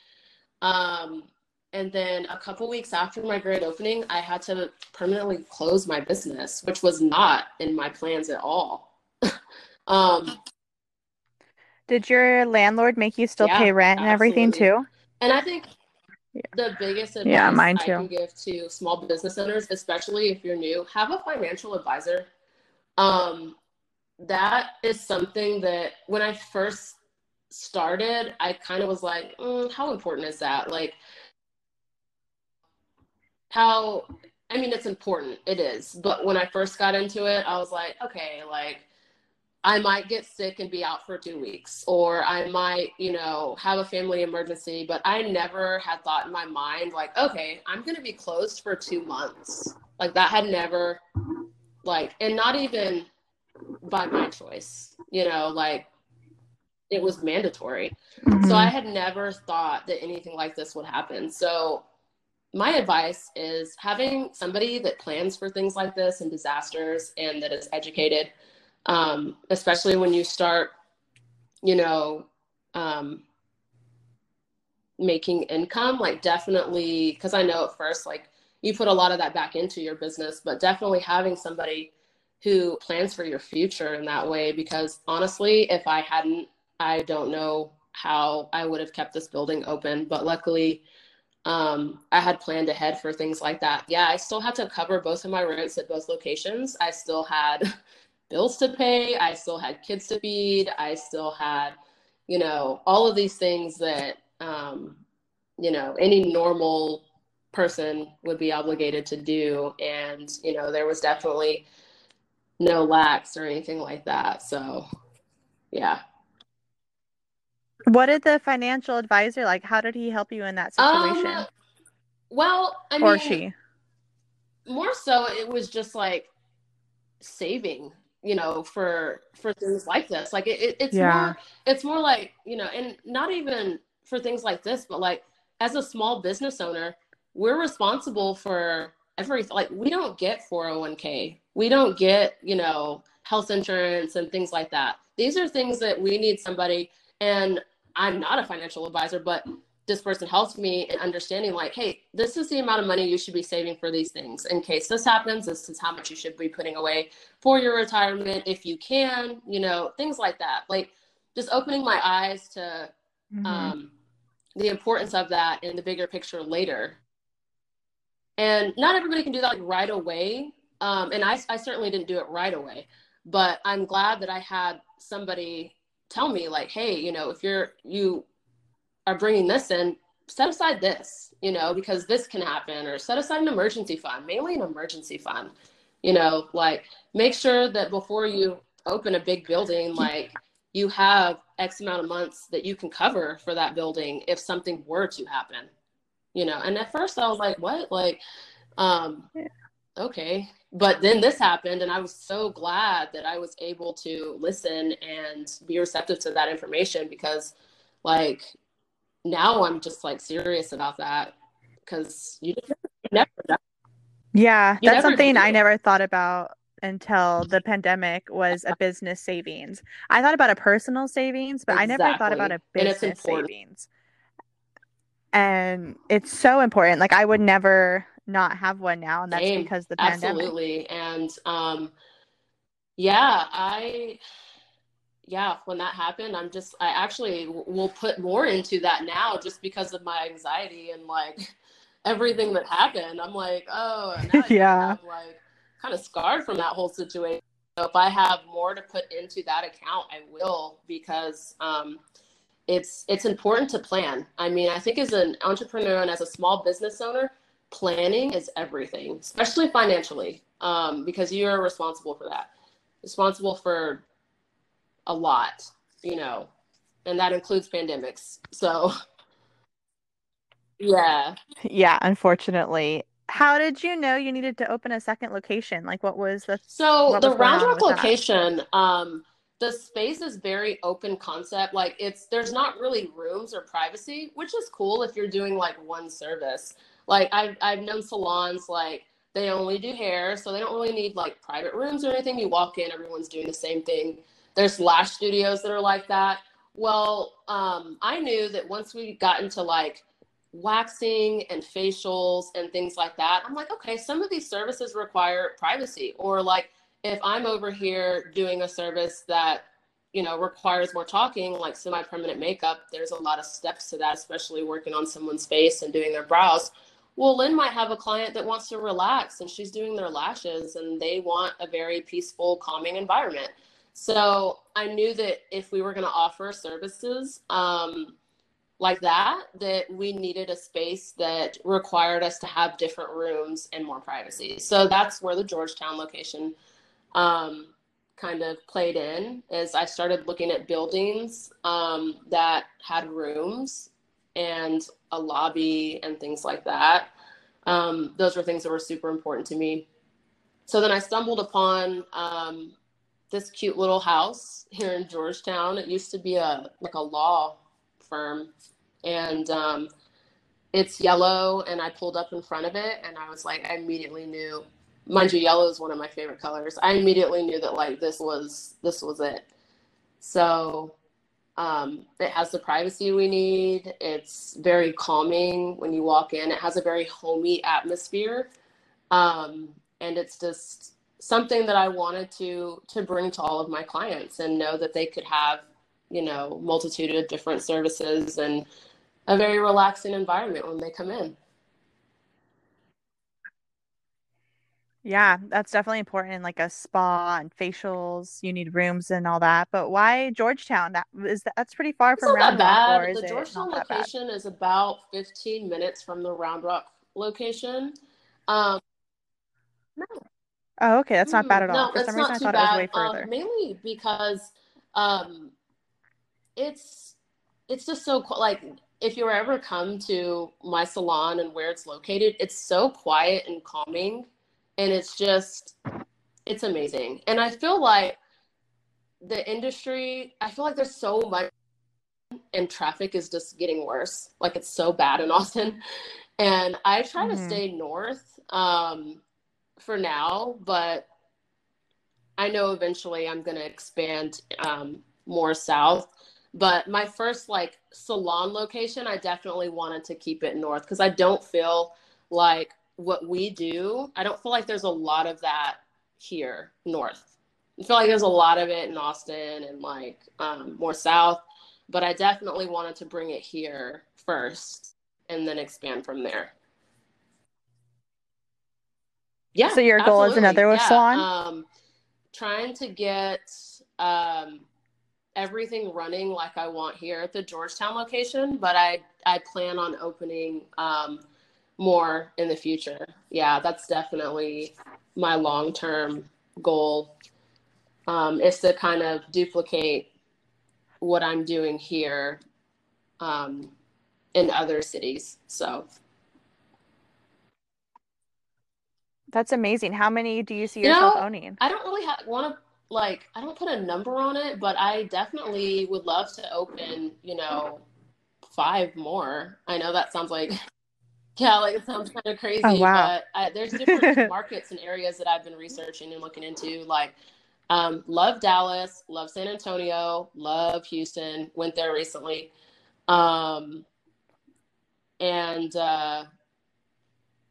Um, and then a couple weeks after my grand opening, I had to permanently close my business, which was not in my plans at all. um, Did your landlord make you still Yeah, pay rent and everything absolutely. too? and I think Yeah. the biggest advice Yeah, mine I too. can give to small business owners, especially if you're new, have a financial advisor. Um, that is something that when I first started, I kind of was like, mm, how important is that? Like, how I mean it's important. It is. But when I first got into it, I was like, okay, like I might get sick and be out for two weeks, or I might, you know, have a family emergency. But I never had thought in my mind, like, okay, I'm going to be closed for two months. Like, that had never, like, and not even by my choice, you know, like, it was mandatory. Mm-hmm. So I had never thought that anything like this would happen. So my advice is having somebody that plans for things like this and disasters and that is educated um, especially when you start, you know, um, making income. Like, definitely, because I know at first, like, you put a lot of that back into your business, but definitely having somebody who plans for your future in that way. Because honestly, if I hadn't, I don't know how I would have kept this building open. But luckily, um, I had planned ahead for things like that. Yeah, I still had to cover both of my rents at both locations. I still had bills to pay. I still had kids to feed. I still had, you know, all of these things that, um, you know, any normal person would be obligated to do. And, you know, there was definitely no lax or anything like that. So, yeah. What did the financial advisor like? How did he help you in that situation? Um, well, I or mean, she. More so, it was just like saving you know for for things like this like it, it, it's yeah. more it's more like you know and not even for things like this but like as a small business owner we're responsible for everything like we don't get 401k we don't get you know health insurance and things like that. These are things that we need somebody and i'm not a financial advisor but this person helps me in understanding like hey this is the amount of money you should be saving for these things. In case this happens this is how much you should be putting away for your retirement if you can you know things like that. Like just opening my eyes to mm-hmm. um, the importance of that in the bigger picture later and not everybody can do that like right away. Um, and I, I certainly didn't do it right away but i'm glad that i had somebody tell me like hey you know if you're you are bringing this in, set aside this, you know, because this can happen, or set aside an emergency fund, mainly an emergency fund, you know, like make sure that before you open a big building, like you have X amount of months that you can cover for that building if something were to happen, you know. And at first I was like, what? Like, um, okay. But then this happened, and I was so glad that I was able to listen and be receptive to that information because, like, now I'm just like serious about that because you never know. Yeah, you that's something I never thought about until the pandemic was a business savings. I thought about a personal savings, but exactly. I never thought about a business savings. And it's so important. Like I would never not have one now, and that's Same. because the pandemic. Absolutely, and um, yeah, I yeah, when that happened, I'm just, I actually will put more into that now just because of my anxiety and like everything that happened. I'm like, oh, yeah, I'm like kind of scarred from that whole situation. So if I have more to put into that account, I will because um, it's it's important to plan. I mean, I think as an entrepreneur and as a small business owner, planning is everything, especially financially, um, because you're responsible for that. Responsible for a lot, you know, and that includes pandemics. So, yeah. Yeah, unfortunately. How did you know you needed to open a second location? Like, what was the so the Round Rock location? Um, the space is very open concept. Like, it's there's not really rooms or privacy, which is cool if you're doing like one service. Like, I've I've known salons like they only do hair, so they don't really need like private rooms or anything. You walk in, everyone's doing the same thing there's lash studios that are like that. Well, um, I knew that once we got into like waxing and facials and things like that, I'm like, okay, some of these services require privacy. Or like if I'm over here doing a service that you know requires more talking like semi-permanent makeup there's a lot of steps to that especially working on someone's face and doing their brows well lynn might have a client that wants to relax and she's doing their lashes and they want a very peaceful calming environment so I knew that if we were going to offer services, um, like that that we needed a space that required us to have different rooms and more privacy. So that's where the Georgetown location um, kind of played in. Is I started looking at buildings um, that had rooms and a lobby and things like that. Um, those were things that were super important to me. So then I stumbled upon um, this cute little house here in Georgetown. It used to be a like a law firm, and um, it's yellow. And I pulled up in front of it, and I was like, I immediately knew. Mind you, yellow is one of my favorite colors. I immediately knew that like this was this was it. So um, it has the privacy we need. It's very calming when you walk in. It has a very homey atmosphere, um, and it's just something that I wanted to to bring to all of my clients and know that they could have, you know, multitude of different services and a very relaxing environment when they come in. Yeah, that's definitely important. In like a spa and facials, you need rooms and all that. But why Georgetown? That is that, that's pretty far It's from Round Rock, or bad. is The Georgetown bad? location is about 15 minutes from the Round Rock location. Um, no, Oh, okay, that's not bad mm, at all. no, For some reason, I thought it was bad. way Um, mainly because um, it's it's just so cool. like if you ever come to my salon and where it's located, it's so quiet and calming, and it's just it's amazing. And I feel like the industry, I feel like there's so much, and traffic is just getting worse. Like it's so bad in Austin, and I try to hmm stay north um, for now, but I know eventually I'm going to expand um, more south. But my first like salon location, I definitely wanted to keep it north because I don't feel like what we do, I don't feel like there's a lot of that here north. I feel like there's a lot of it in Austin and like um, more south, but I definitely wanted to bring it here first and then expand from there. Yeah, So your goal is another Yeah. salon? Um, trying to get um, everything running like I want here at the Georgetown location, but I I plan on opening um, more in the future. Yeah, that's definitely my long term goal. Um, is to kind of duplicate what I'm doing here um, in other cities. So That's amazing. How many do you see you yourself know, owning? I don't really ha- want to like I don't put a number on it, but I definitely would love to open, you know, five more. I know that sounds like yeah, like it sounds kind of Oh, crazy, wow. but I, there's different markets and areas that I've been researching and looking into. Like, um, love Dallas, love San Antonio, love Houston. Went there recently, um, and uh,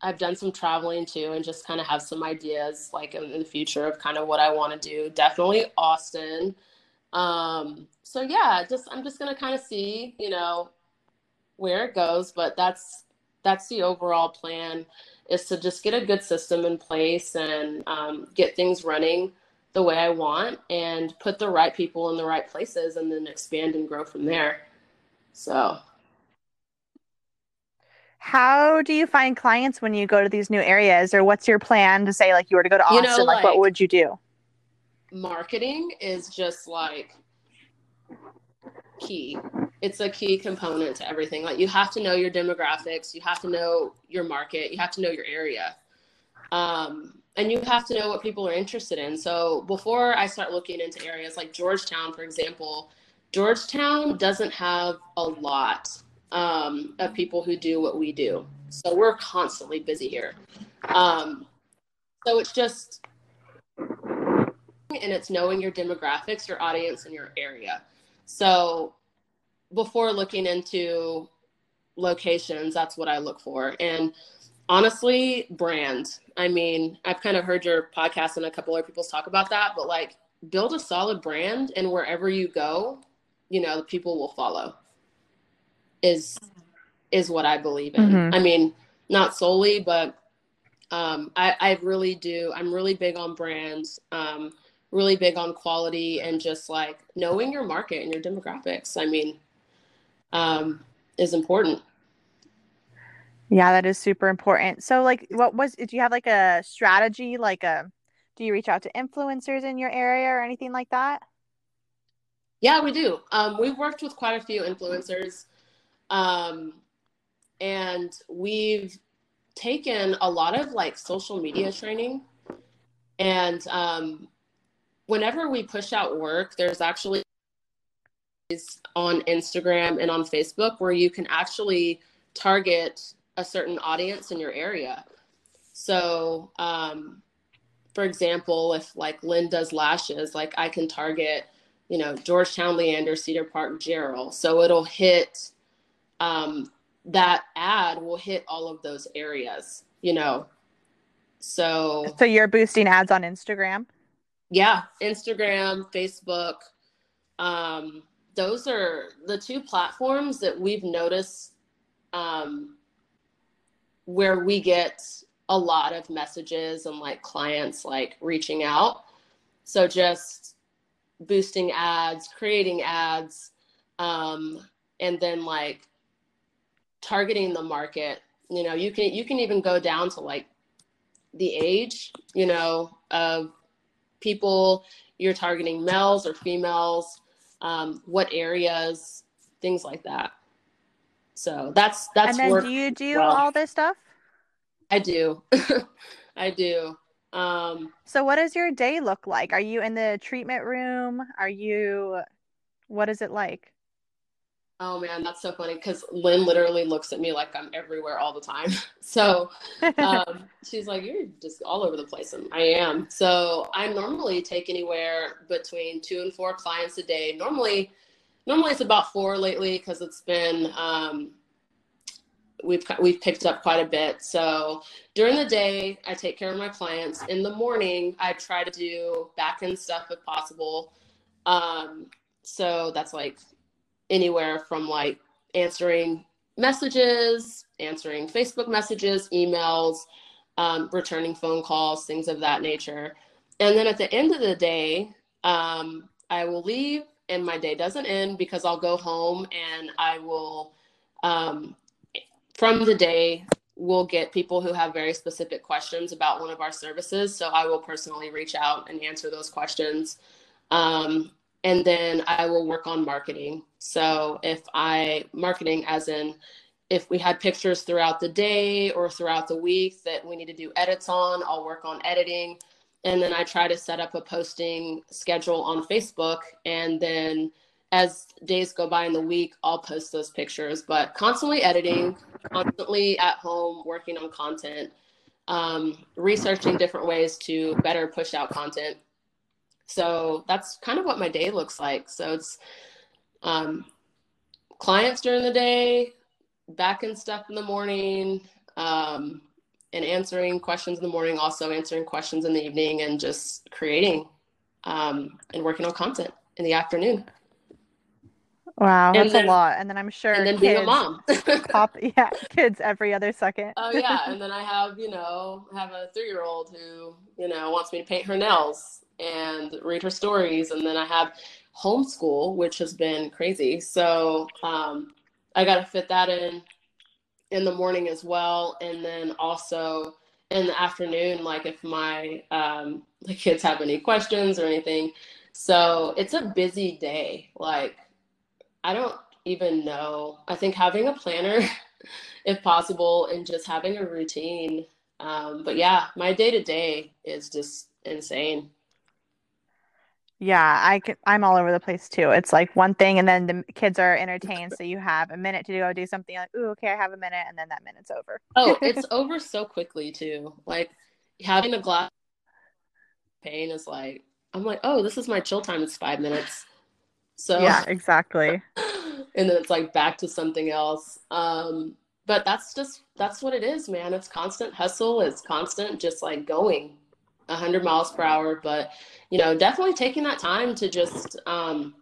I've done some traveling too, and just kind of have some ideas like in, in the future of kind of what I want to do. Definitely Austin. Um, so yeah, just I'm just gonna kind of see, you know, where it goes, but that's that's the overall plan is to just get a good system in place and um, get things running the way I want and put the right people in the right places and then expand and grow from there. So How do you find clients when you go to these new areas, or what's your plan to say, like, you were to go to you know, Austin, like, what would you do? marketing is just like key. It's a key component to everything. Like you have to know your demographics, you have to know your market, you have to know your area. Um, and you have to know what people are interested in. So before I start looking into areas like Georgetown, for example, Georgetown doesn't have a lot um, of people who do what we do. So we're constantly busy here. Um, so it's just, and it's knowing your demographics, your audience, and your area. So before looking into locations, that's what I look for. And honestly, brand. I mean, I've kind of heard your podcast and a couple other people talk about that, but like build a solid brand and wherever you go, you know, people will follow. Is is what I believe in. Mhm. I mean, not solely, but um, I, I really do. I'm really big on brands, um, really big on quality, and just like knowing your market and your demographics. I mean, um, is important. Yeah, that is super important. So, like, what was, do you have like a strategy? Like, a, do you reach out to influencers in your area or anything like that? Yeah, we do. Um, we've worked with quite a few influencers, um, and we've taken a lot of like social media training. And um, whenever we push out work, there's actually on Instagram and on Facebook where you can actually target a certain audience in your area. So, um, for example, if like Lynn does lashes, like I can target, you know, Georgetown, Leander, Cedar Park, Jarrell. So it'll hit, um, that ad will hit all of those areas, you know. So, so you're boosting ads on Instagram? Yeah, Instagram, Facebook. Um, those are the two platforms that we've noticed um, where we get a lot of messages and like clients like reaching out. So just boosting ads, creating ads, um, and then like targeting the market. You know, you can you can even go down to like the age, you know, of people you're targeting males or females, um, what areas, things like that. So that's that's. And then do you do well. all this stuff? I do. I do. Um, so what does your day look like? Are you in the treatment room? Are you what is it like? Oh man, that's so funny because Lynn literally looks at me like I'm everywhere all the time. So um, she's like, You're just all over the place. And I am. So I normally take anywhere between two and four clients a day. Normally, normally it's about four lately because it's been um, we've we've picked up quite a bit. So during the day, I take care of my clients. In the morning, I try to do back end stuff if possible. Um, so that's like anywhere from like answering messages, answering Facebook messages, emails, um, returning phone calls, things of that nature. And then at the end of the day, um, I will leave and my day doesn't end because I'll go home and I will, um, from the day, we'll get people who have very specific questions about one of our services. So I will personally reach out and answer those questions. Um, and then I will work on marketing. So if I marketing as in if we had pictures throughout the day or throughout the week that we need to do edits on, I'll work on editing. And then I try to set up a posting schedule on Facebook. And then as days go by in the week, I'll post those pictures. But constantly editing, constantly at home working on content, um, researching different ways to better push out content so that's kind of what my day looks like. So it's um, clients during the day, back and stuff in the morning, um, and answering questions in the morning, also answering questions in the evening, and just creating um, and working on content in the afternoon. Wow, that's then, a lot. And then I'm sure and then being a mom. pop, yeah, kids every other second. Oh yeah, and then I have you know have a three year old who you know wants me to paint her nails and read her stories. And then I have homeschool, which has been crazy. So um, I got to fit that in in the morning as well. And then also in the afternoon, like if my um, the kids have any questions or anything. So it's a busy day. Like I don't even know. I think having a planner, if possible, and just having a routine. Um, but yeah, my day to day is just insane. Yeah, I can, I'm all over the place too. It's like one thing, and then the kids are entertained, so you have a minute to go do something. Like, ooh, okay, I have a minute, and then that minute's over. oh, it's over so quickly too. Like having a glass pain is like, I'm like, oh, this is my chill time. It's five minutes. So yeah, exactly. and then it's like back to something else. Um, but that's just that's what it is, man. It's constant hustle. It's constant, just like going 100 miles per hour but you know definitely taking that time to just um,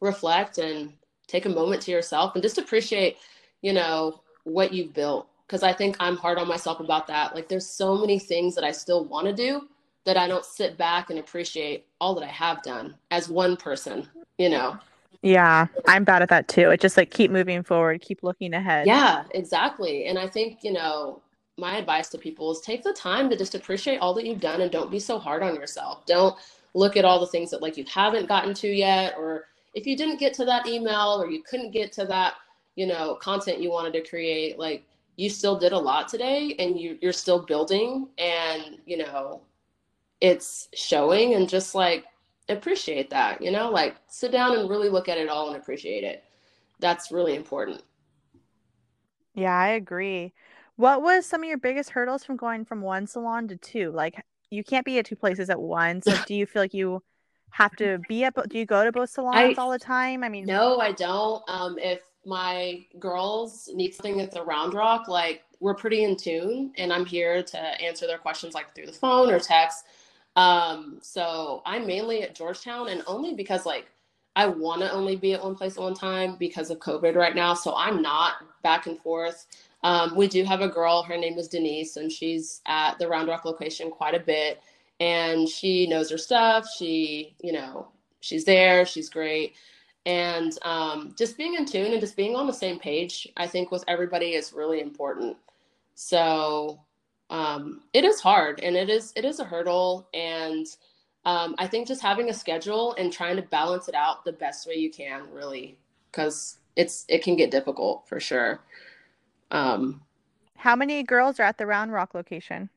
reflect and take a moment to yourself and just appreciate you know what you've built because i think i'm hard on myself about that like there's so many things that i still want to do that i don't sit back and appreciate all that i have done as one person you know Yeah, I'm bad at that too. It just like keep moving forward, keep looking ahead. Yeah, exactly. And I think, you know, my advice to people is take the time to just appreciate all that you've done and don't be so hard on yourself. Don't look at all the things that like you haven't gotten to yet or if you didn't get to that email or you couldn't get to that, you know, content you wanted to create, like you still did a lot today and you you're still building and, you know, it's showing and just like appreciate that, you know, like sit down and really look at it all and appreciate it. That's really important. Yeah, I agree. What was some of your biggest hurdles from going from one salon to two? Like you can't be at two places at once. Like, do you feel like you have to be at? Do you go to both salons I, all the time? I mean, no, I don't. Um, if my girls need something at the Round Rock, like we're pretty in tune, and I'm here to answer their questions like through the phone or text. Um, so I'm mainly at Georgetown, and only because like I want to only be at one place at one time because of COVID right now. So I'm not back and forth. Um, we do have a girl, her name is Denise, and she's at the Round Rock location quite a bit. And she knows her stuff. She, you know, she's there, she's great. And um, just being in tune and just being on the same page, I think, with everybody is really important. So um, it is hard and it is it is a hurdle. And um, I think just having a schedule and trying to balance it out the best way you can, really, because it's it can get difficult for sure. Um, How many girls are at the Round Rock location?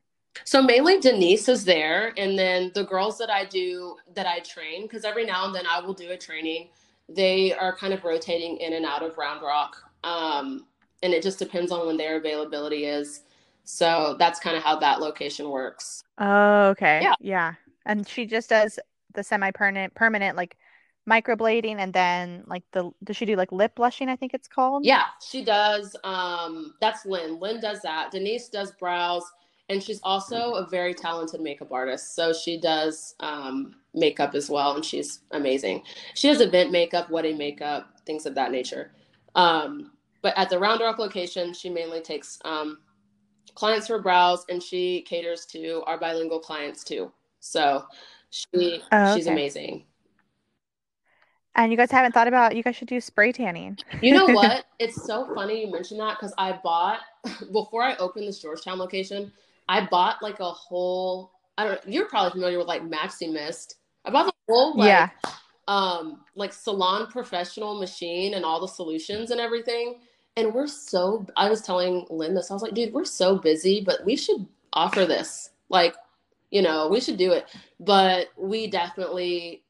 So mainly Denise is there, and then the girls that I do that I train, because every now and then I will do a training. They are kind of rotating in and out of Round Rock, um, and it just depends on when their availability is. So that's kind of how that location works. Oh, okay. Yeah. Yeah. And she just does the semi-permanent, permanent like microblading and then like the does she do like lip blushing i think it's called Yeah, she does. Um, that's Lynn. Lynn does that. Denise does brows, and she's also a very talented makeup artist. So she does um, makeup as well, and she's amazing. She does event makeup, wedding makeup, things of that nature. Um, but at the Round Rock location, she mainly takes um, clients for brows, and she caters to our bilingual clients too. So she Oh, she's amazing. and you guys haven't thought about you guys should do spray tanning You know what? It's so funny you mentioned that because I bought before I opened this Georgetown location, I bought like a whole. I don't. Know, you're probably familiar with like MaxiMist. I bought the whole like yeah um like salon professional machine and all the solutions and everything. And we're so. I was telling Lynn this. I was like, dude, we're so busy, but we should offer this. Like, you know, we should do it. But we definitely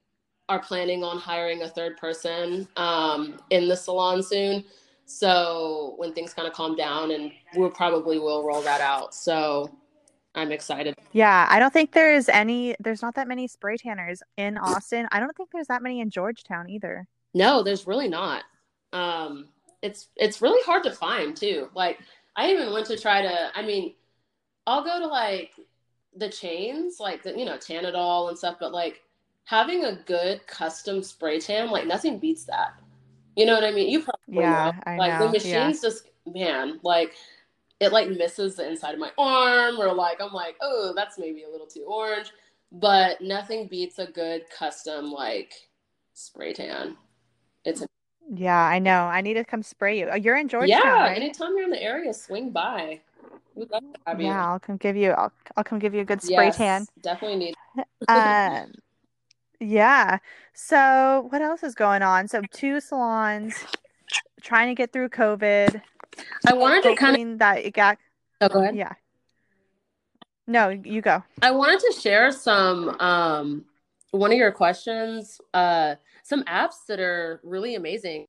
are planning on hiring a third person um, in the salon soon. So when things kind of calm down, and we'll probably will roll that out. So I'm excited. yeah i don't think there's any there's not that many spray tanners in austin i don't think there's that many in georgetown either No, there's really not. Um, it's it's really hard to find too. Like I even went to try to. I mean, I'll go to like the chains, like the you know Tanadol and stuff, but like having a good custom spray tan, like nothing beats that. You know what I mean? You probably Yeah, know. I like know, the yeah. machines just man, like it like misses the inside of my arm or like I'm like, oh, that's maybe a little too orange. But nothing beats a good custom like spray tan. It's yeah i know i need to come spray you oh, you're in georgetown yeah, right anytime you're in the area, swing by. We'd love to have you. yeah i'll come give you i'll, I'll come give you a good spray Yes, tan definitely need. um yeah so what else is going on so two salons trying to get through covid I wanted to kind of. that it got Oh, go ahead. yeah no you go I wanted to share some. Um, one of your questions. Uh, some apps that are really amazing,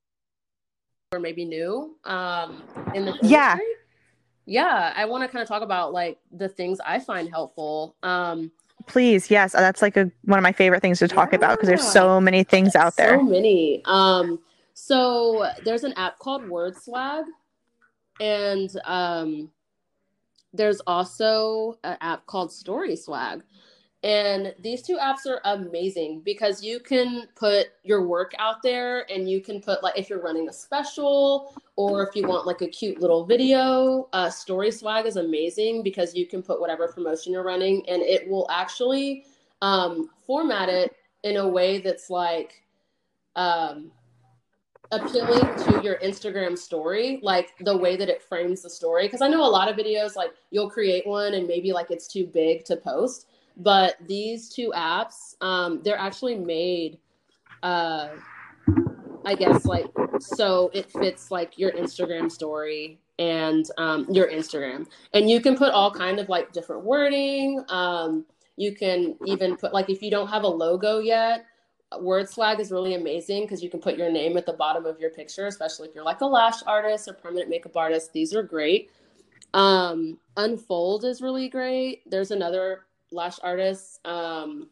or maybe new. Um, in the Yeah. industry. Yeah, I want to kind of talk about like the things I find helpful. Um, please yes that's like a, one of my favorite things to talk about because there's so many things out there So many. Um, so there's an app called WordSwag, and um, there's also an app called Story Swag. And these two apps are amazing because you can put your work out there and you can put like if you're running a special or if you want like a cute little video, uh, Story Swag is amazing because you can put whatever promotion you're running and it will actually um, format it in a way that's like um, appealing to your Instagram story, like the way that it frames the story. Because I know a lot of videos, like you'll create one and maybe like it's too big to post, but these two apps, um, they're actually made, uh, I guess, like so it fits like your Instagram story and um, your Instagram, and you can put all kind of like different wording. Um, you can even put like if you don't have a logo yet word swag is really amazing because you can put your name at the bottom of your picture, especially if you're like a lash artist or permanent makeup artist. These are great. Um, Unfold is really great. There's another lash artist, um,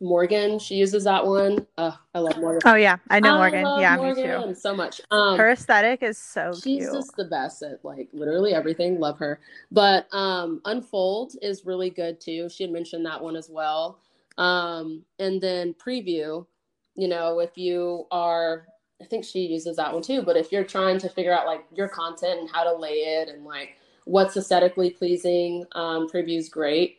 Morgan. She uses that one. Uh, I love Morgan. Oh yeah, I know Morgan. love yeah, Morgan me too. so much. Um, Her aesthetic is so she's cute. just the best at like literally everything. Love her. But um, Unfold is really good too. She had mentioned that one as well. Um, and then Preview, you know, if you are, I think she uses that one too. But if you're trying to figure out like your content and how to lay it and like what's aesthetically pleasing, um, Preview's great.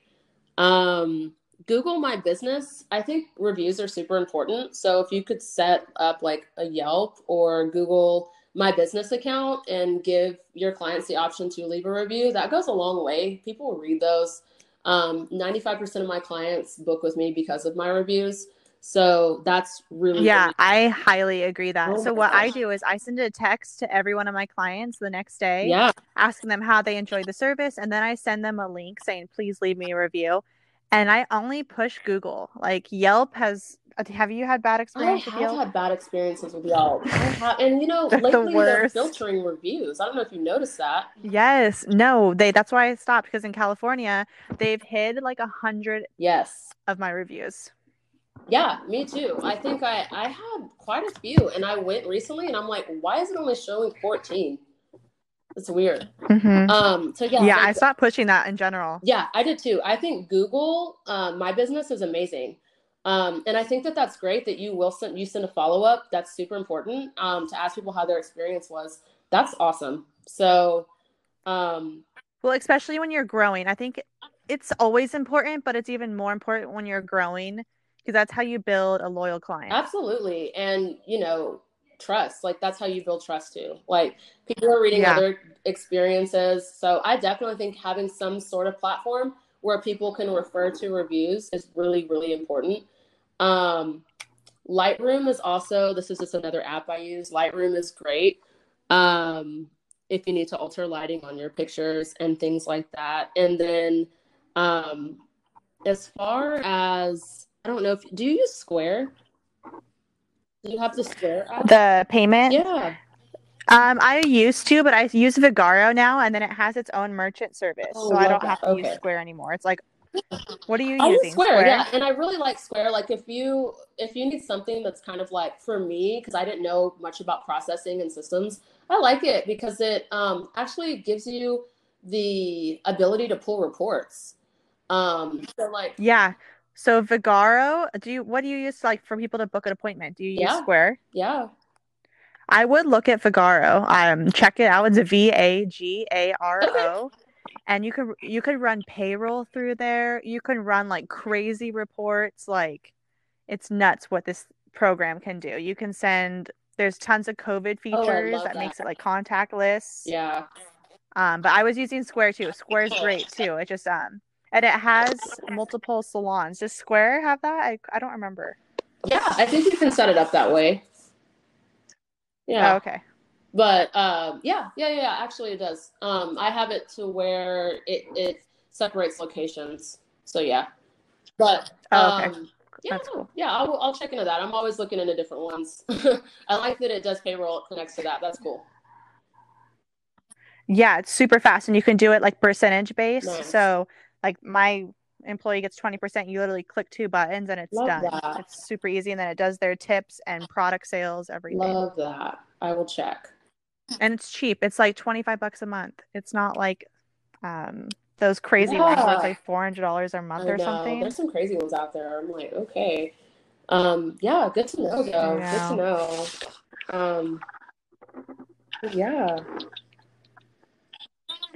Um, Google My Business, I think reviews are super important. So if you could set up like a Yelp or Google My Business account and give your clients the option to leave a review, that goes a long way. People read those. Um, 95% of my clients book with me because of my reviews. So that's really, Yeah, really- I highly agree that. Oh so what I do is I send a text to every one of my clients the next day yeah. asking them how they enjoyed the service and then I send them a link saying please leave me a review. And I only push Google. Like Yelp has uh, have you had bad experiences? I have Yelp? had bad experiences with Yelp. Have, and you know, They're the lately they're filtering reviews. I don't know if you noticed that. Yes. No, they that's why I stopped because in California they've hid like a hundred Yes. of my reviews. Yeah, me too. I think I I had quite a few, and I went recently, and I'm like, why is it only showing 14? It's weird. Mhm. Um. So yeah. Yeah, I like- stopped pushing that in general. Yeah, I did too. I think Google, um, my business is amazing. Um, and I think that that's great that you will send you send a follow up. That's super important um, to ask people how their experience was. That's awesome. So, um, Well, especially when you're growing. I think it's always important, but it's even more important when you're growing because that's how you build a loyal client. absolutely, and you know, trust. Like that's how you build trust too. Like people are reading Yeah. other experiences. So I definitely think having some sort of platform where people can refer to reviews is really, really important. Um, Lightroom is also this is just another app I use. Lightroom is great. Um, if you need to alter lighting on your pictures and things like that. And then um as far as I don't know if do you use Square? Do you have the Square app? The payment? yeah. Um, I used to, but I use Vagaro now, and then it has its own merchant service, Oh, so I don't that. have to use Square anymore. It's like, what are you I use using? Square, yeah, and I really like Square. Like if you if you need something that's kind of like for me, because I didn't know much about processing and systems, I like it because it um, actually gives you the ability to pull reports. Um, so like Yeah. So Vagaro, do you what do you use like for people to book an appointment? Do you use Yeah. Square? yeah, I would look at Vigaro. Um, check it out. It's V A G A R O, and you could you could run payroll through there. You can run like crazy reports. Like, it's nuts what this program can do. You can send. There's tons of COVID Oh, features love that, makes it like contactless. yeah, Um, but I was using Square too. Square's great too. It just um, and it has multiple salons. Does Square have that? I I don't remember. yeah. I think you can set it up that way. Yeah. Oh, okay. But um, yeah, yeah, yeah, yeah, actually it does. Um, I have it to where it, it separates locations. So yeah. But Oh, okay. um, yeah, cool. yeah, I'll, I'll check into that. I'm always looking into different ones. I like that it does payroll. It connects to that. That's cool. Yeah, it's super fast and you can do it like percentage based. Nice. So like my employee gets 20%, you literally click two buttons and it's Love done. that. It's super easy and then it does their tips and product sales, everything. Love that. I will check. And it's cheap. It's like 25 bucks a month. It's not like um those crazy ones it's like $400 a month I or know. something. There's some crazy ones out there. I'm like, okay. Um, yeah, good to know though. Good to know. Um, yeah.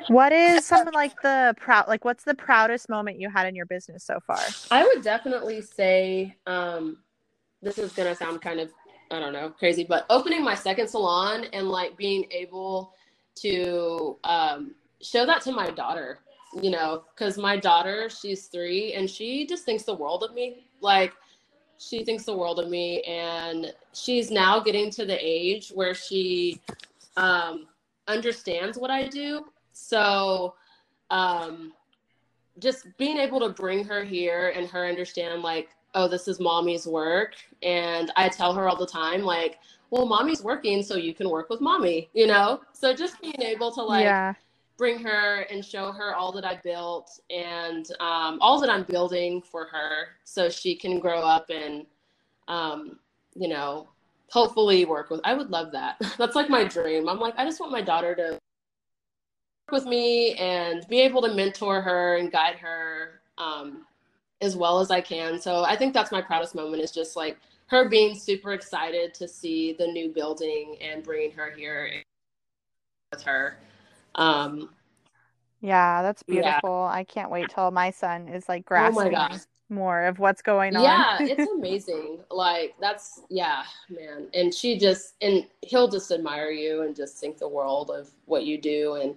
What is something like the proud like what's the proudest moment you had in your business so far? I would definitely say um, this is going to sound kind of I don't know, crazy, but opening my second salon and like being able to um, show that to my daughter, you know, because my daughter, she's three and she just thinks the world of me. Like, she thinks the world of me. And she's now getting to the age where she um, understands what I do. So, um, just being able to bring her here and her understand, like, oh, this is mommy's work. And I tell her all the time, like, well, mommy's working, so you can work with mommy, you know? So just being able to like yeah. bring her and show her all that I built and um, all that I'm building for her so she can grow up and, um, you know, hopefully work with. I would love that. That's like my dream. I'm like, I just want my daughter to with me and be able to mentor her and guide her um, as well as I can. So I think that's my proudest moment is just like her being super excited to see the new building and bringing her here with her. Um, yeah, that's beautiful. Yeah. I can't wait till my son is like oh grasping oh more of what's going on. Yeah, it's amazing. like that's yeah, man. And she just and he'll just admire you and just think the world of what you do and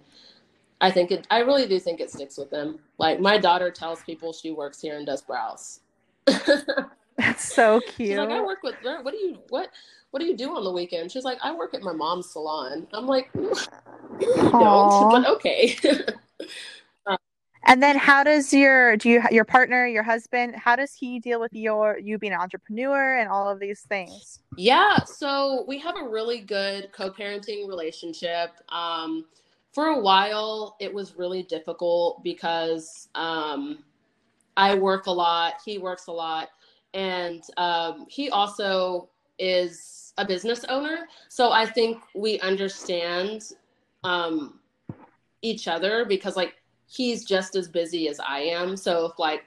I think it. I really do think it sticks with them. Like my daughter tells people she works here and does brows. That's so cute. She's like, I work with. What do you what? What do you do on the weekend? She's like, I work at my mom's salon. I'm like, don't, but okay. and then, how does your do you your partner, your husband, how does he deal with your you being an entrepreneur and all of these things? Yeah, so we have a really good co-parenting relationship. Um, for a while it was really difficult because um, I work a lot, he works a lot, and um, he also is a business owner. So I think we understand um, each other because like he's just as busy as I am. So if like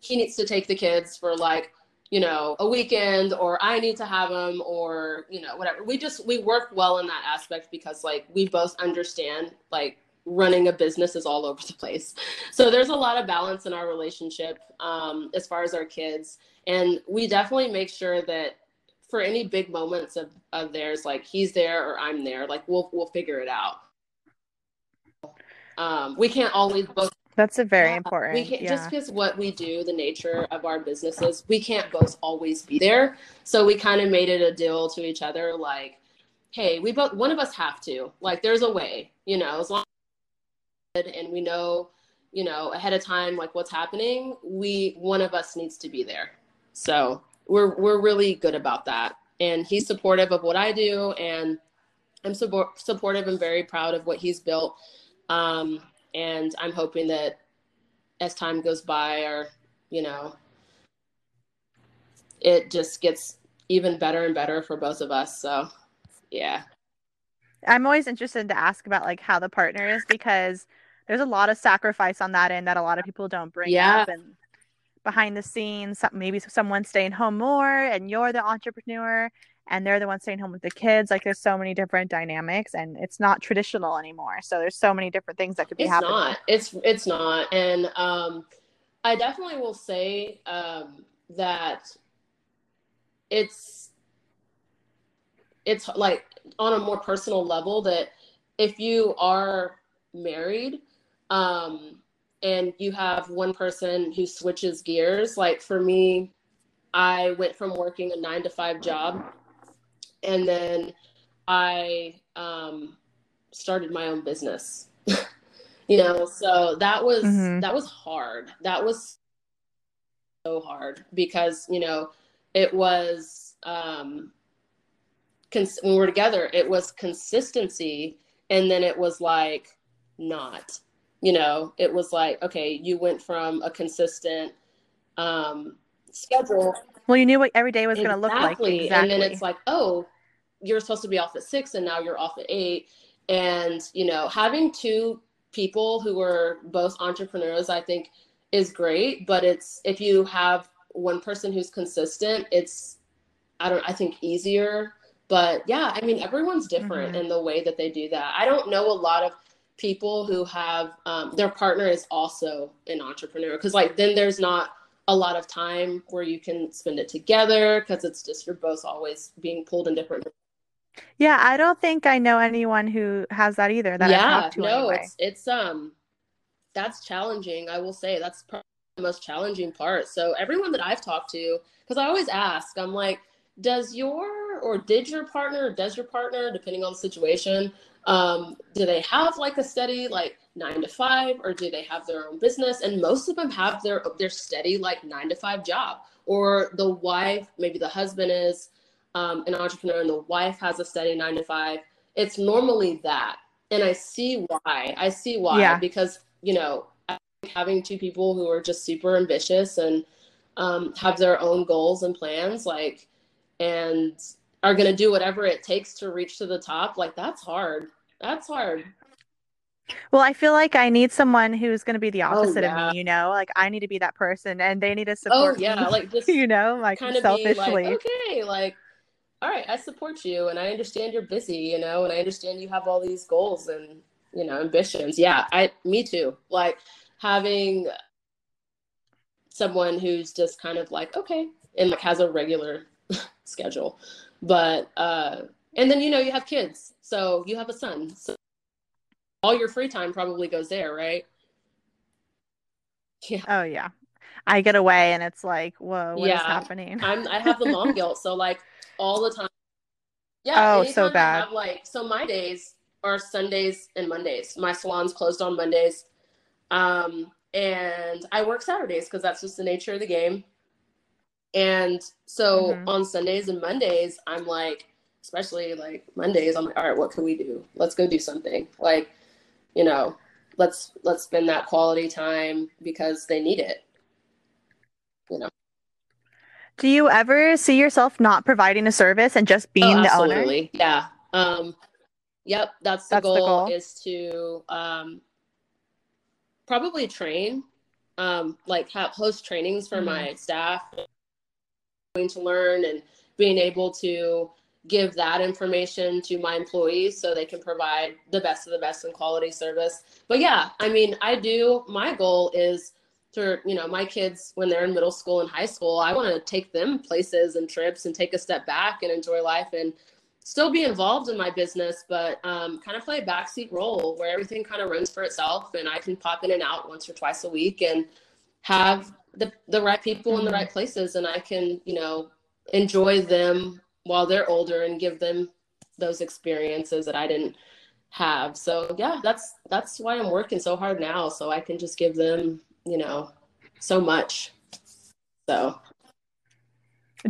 he needs to take the kids for like you know a weekend or i need to have them or you know whatever. We just we work well in that aspect because like we both understand like running a business is all over the place. So there's a lot of balance in our relationship um, as far as our kids. And we definitely make sure that for any big moments of, of theirs like he's there or i'm there like we'll we'll figure it out. Um, we can't always both that's a very yeah, important. We can, yeah. just because what we do, the nature of our businesses, we can't both always be there. So we kind of made it a deal to each other, like, hey, we both one of us have to. Like, there's a way, you know, as long as and we know, you know, ahead of time, like what's happening, we one of us needs to be there. So we're we're really good about that, and he's supportive of what I do, and I'm support, supportive and very proud of what he's built. Um, and i'm hoping that as time goes by or you know it just gets even better and better for both of us so yeah i'm always interested to ask about like how the partner is because there's a lot of sacrifice on that end that a lot of people don't bring yeah. up and behind the scenes maybe someone's staying home more and you're the entrepreneur and they're the ones staying home with the kids. Like there's so many different dynamics and it's not traditional anymore. So there's so many different things that could be happening. it's happening. Not. It's it's not. And um I definitely will say um that it's it's like on a more personal level that if you are married um and you have one person who switches gears like for me I went from working a nine to five job and then I um, started my own business. you know, so that was mm-hmm. that was hard. That was so hard because you know it was um, cons- when we were together. It was consistency, and then it was like not. You know, it was like okay, you went from a consistent um, schedule well, you knew what every day was exactly. going to look like. Exactly. And then it's like, oh, you're supposed to be off at six and now you're off at eight. And, you know, having two people who are both entrepreneurs, I think is great. But it's if you have one person who's consistent, it's, I don't, I think easier. But yeah, I mean, everyone's different mm-hmm. in the way that they do that. I don't know a lot of people who have um, their partner is also an entrepreneur because like then there's not a lot of time where you can spend it together because it's just you're both always being pulled in different Yeah, I don't think I know anyone who has that either that yeah to no anyway. it's it's um that's challenging i will say that's probably the most challenging part so everyone that i've talked to because i always ask i'm like does your or did your partner does your partner depending on the situation um, do they have like a steady like nine to five or do they have their own business? And most of them have their their steady like nine to five job. Or the wife maybe the husband is um, an entrepreneur and the wife has a steady nine to five. It's normally that. And i see why. I see why. Yeah. because you know having two people who are just super ambitious and um, have their own goals and plans like and are going to do whatever it takes to reach to the top like that's hard. That's hard Well, I feel like I need someone who's going to be the Oh, opposite yeah. of me, you know? Like I need to be that person and they need to support oh support yeah me, like just you know, like kind of selfishly. like okay like all right i support you and i understand you're busy you know and i understand you have all these goals and you know ambitions yeah i me too like having someone who's just kind of like okay and like has a regular schedule but uh and then you know you have kids so you have a son so all your free time probably goes there right yeah Oh yeah. I get away and it's like, whoa, what is Yeah. happening? I'm I have the mom guilt, so like all the time. Yeah, Oh, so bad. have like so my days are Sundays and Mondays. My salon's closed on Mondays. Um and I work Saturdays because that's just the nature of the game. And so Mhm. on Sundays and Mondays, I'm like, especially like Mondays, I'm like, all right, what can we do? Let's go do something. Like, you know, let's let's spend that quality time because they need it. You know. Do you ever see yourself not providing a service and just being oh, the owner? Yeah. Um, yep. That's the, That's the goal, goal. is to um, probably train, um, like have host trainings for Mhm. my staff, going to learn and being able to give that information to my employees so they can provide the best of the best and quality service. But yeah, I mean, I do. My goal is to, you know, my kids when they're in middle school and high school, I want to take them places and trips and take a step back and enjoy life and still be involved in my business, but um, kind of play a backseat role where everything kind of runs for itself and I can pop in and out once or twice a week and have the, the right people in the Mhm. right places and I can, you know, enjoy them while they're older and give them those experiences that I didn't have. So yeah, that's that's why I'm working so hard now so I can just give them, you know, so much. So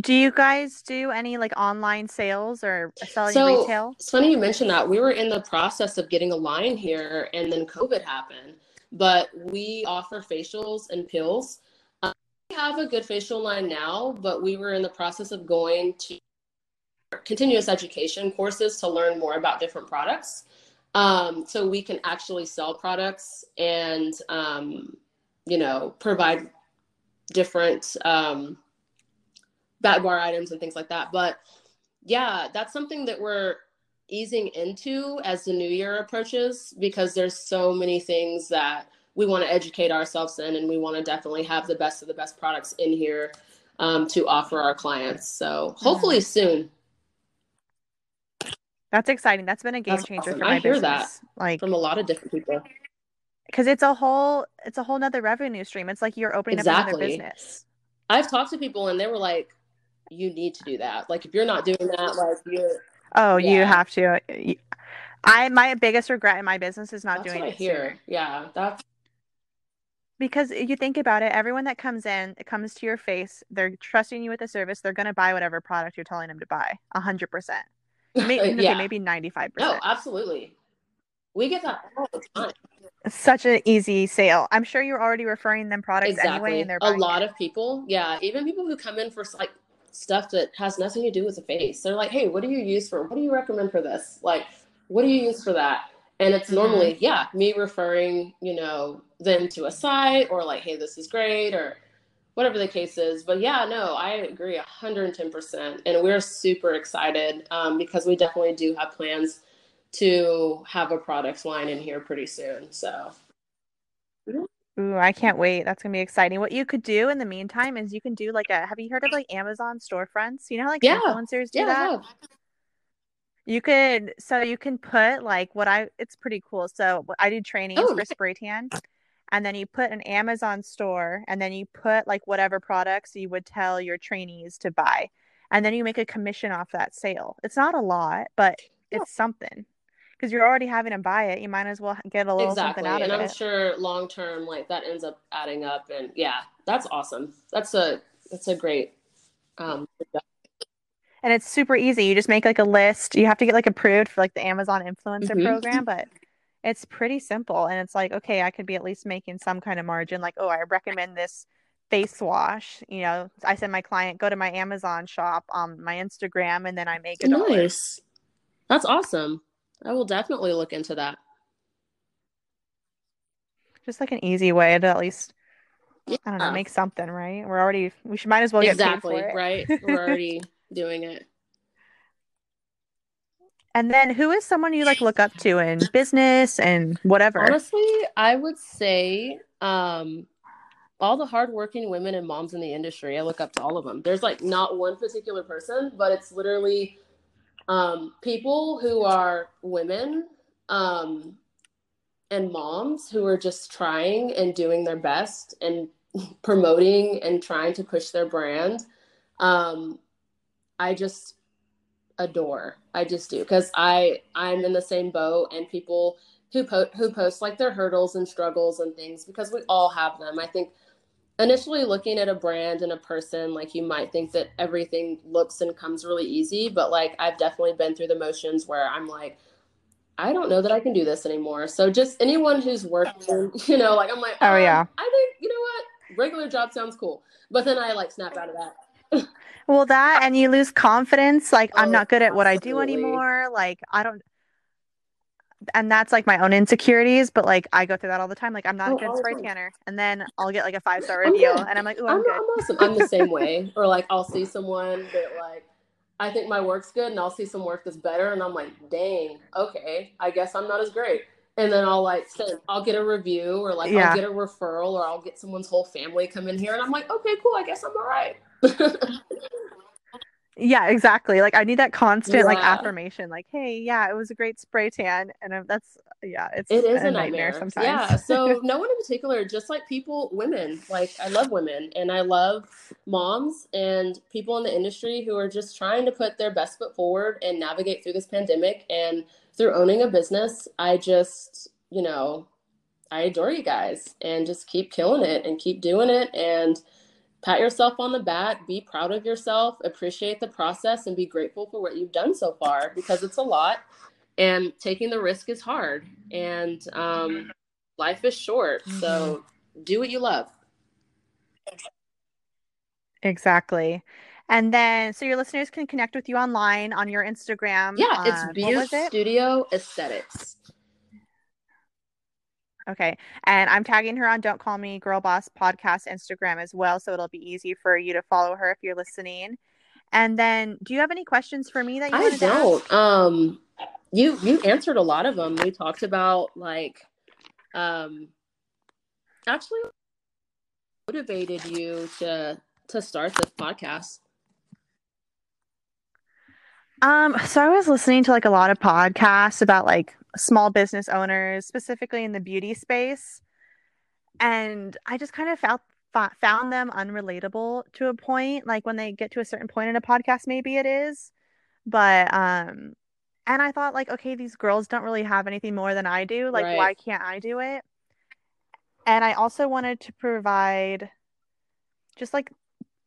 Do you guys do any like online sales or selling So retail? it's funny you mentioned that. We were in the process of getting a line here, and then COVID happened. But we offer facials and peels. Um, we have a good facial line now, but we were in the process of going to continuous education courses to learn more about different products. Um, so we can actually sell products and, um, you know, provide different um, back bar items and things like that. But yeah, that's something that we're easing into as the new year approaches because there's so many things that we want to educate ourselves in and we want to definitely have the best of the best products in here um, to offer our clients. So hopefully soon That's exciting. That's been a game That's changer awesome. for my I hear that. Like, from a lot of different people. because it's a whole, it's a whole nother revenue stream. It's like you're opening up another business. I've talked to people and they were like, you need to do that. Like if you're not doing that, like you're Oh, you have to. I my biggest regret in my business is not that's doing what I it hear. sooner. Yeah, that's Because you think about it, everyone that comes in, it comes to your face, they're trusting you with the service, they're gonna buy whatever product you're telling them to buy. A hundred percent. Maybe yeah. maybe 95%. No, absolutely. We get that all the time. Such an easy sale. I'm sure you're already referring them products anyway, Exactly. and they're A lot it. of people, yeah, even people who come in for like stuff that has nothing to do with the face. They're like, "Hey, what do you use for? What do you recommend for this? Like, what do you use for that?" And it's Mhm. normally, yeah, me referring, you know, them to a site or like, "Hey, this is great," or whatever the case is. But yeah, no, I agree 110%. And we're super excited um, because we definitely do have plans to have a product line in here pretty soon. So Ooh, I can't wait. That's gonna be exciting. What you could do in the meantime is you can do like a have you heard of like Amazon storefronts? You know how like Yeah. influencers do Yeah, I that? You could so you can put like what I it's pretty cool. So I do trainings Oh, for spray tan and then you put an Amazon store and then you put like whatever products you would tell your trainees to buy. And then you make a commission off that sale. It's not a lot, but Yeah. it's something. Because you're already having them buy it, you might as well get a little Exactly. something out And of I'm it. And I'm sure long term, like that ends up adding up. And yeah, that's awesome. That's a that's a great um And it's super easy. You just make like a list. You have to get like approved for like the Amazon influencer Mhm. program, but it's pretty simple. And it's like, okay, I could be at least making some kind of margin. Like, oh, I recommend this face wash. You know, I send my client go to my Amazon shop on my Instagram, and then I make a dollar. nice. That's awesome. I will definitely look into that. Just like an easy way to at least, yeah. I don't know, make something, right? We're already, we should might as well get exactly, it. right? We're already doing it. And then who is someone you like look up to in business and whatever? Honestly, I would say um, all the hardworking women and moms in the industry. I look up to all of them. There's like not one particular person, but it's literally um, people who are women um, and moms who are just trying and doing their best and promoting and trying to push their brand. Um, I just adore. I just do because I I'm in the same boat and people who po- who post like their hurdles and struggles and things because we all have them. I think initially looking at a brand and a person like you might think that everything looks and comes really easy, but like I've definitely been through the motions where I'm like I don't know that I can do this anymore. So just anyone who's working, you know, like I'm like, Oh, um, yeah. I think you know what, regular job sounds cool, but then I like snap out of that. Well, that and you lose confidence. Like, I'm Oh, not good at what I do anymore. Like, I don't. And that's like my own insecurities, but like I go through that all the time. Like, I'm not Oh, a good spray time. tanner. And then I'll get like a five star review, good. and I'm like, ooh, I'm, I'm. I'm awesome. I'm the same way. Or like I'll see someone that like I think my work's good and I'll see some work that's better and I'm like, dang, okay, I guess I'm not as great. And then I'll like send I'll get a review or like Yeah. I'll get a referral or I'll get someone's whole family come in here and I'm like, okay, cool, I guess I'm all right. Yeah, exactly. Like, I need that constant like affirmation. Like, hey, yeah, it was a great spray tan, and I'm- that's yeah, it's It is a a nightmare, nightmare. sometimes. Yeah. So no one in particular, just like people, women. Like I love women and I love moms and people in the industry who are just trying to put their best foot forward and navigate through this pandemic and through owning a business. I just, you know, I adore you guys and just keep killing it and keep doing it and pat yourself on the back, be proud of yourself, appreciate the process and be grateful for what you've done so far because it's a lot and taking the risk is hard and um, life is short so do what you love Exactly. And then, so your listeners can connect with you online on your Instagram. yeah it's on- what Butte was it? studio aesthetics Okay. And I'm tagging her on Don't Call Me Girl Boss podcast Instagram as well. So it'll be easy for you to follow her if you're listening. And then, do you have any questions for me that you i wanted to ask? don't um you you answered a lot of them we talked about like um actually motivated you to to start this podcast Um, so I was listening to like a lot of podcasts about like small business owners, specifically in the beauty space, and I just kind of felt found them unrelatable to a point. Like when they get to a certain point in a podcast, maybe it is, but um, and I thought like, okay, these girls don't really have anything more than I do. Like, Right. why can't I do it? And I also wanted to provide just like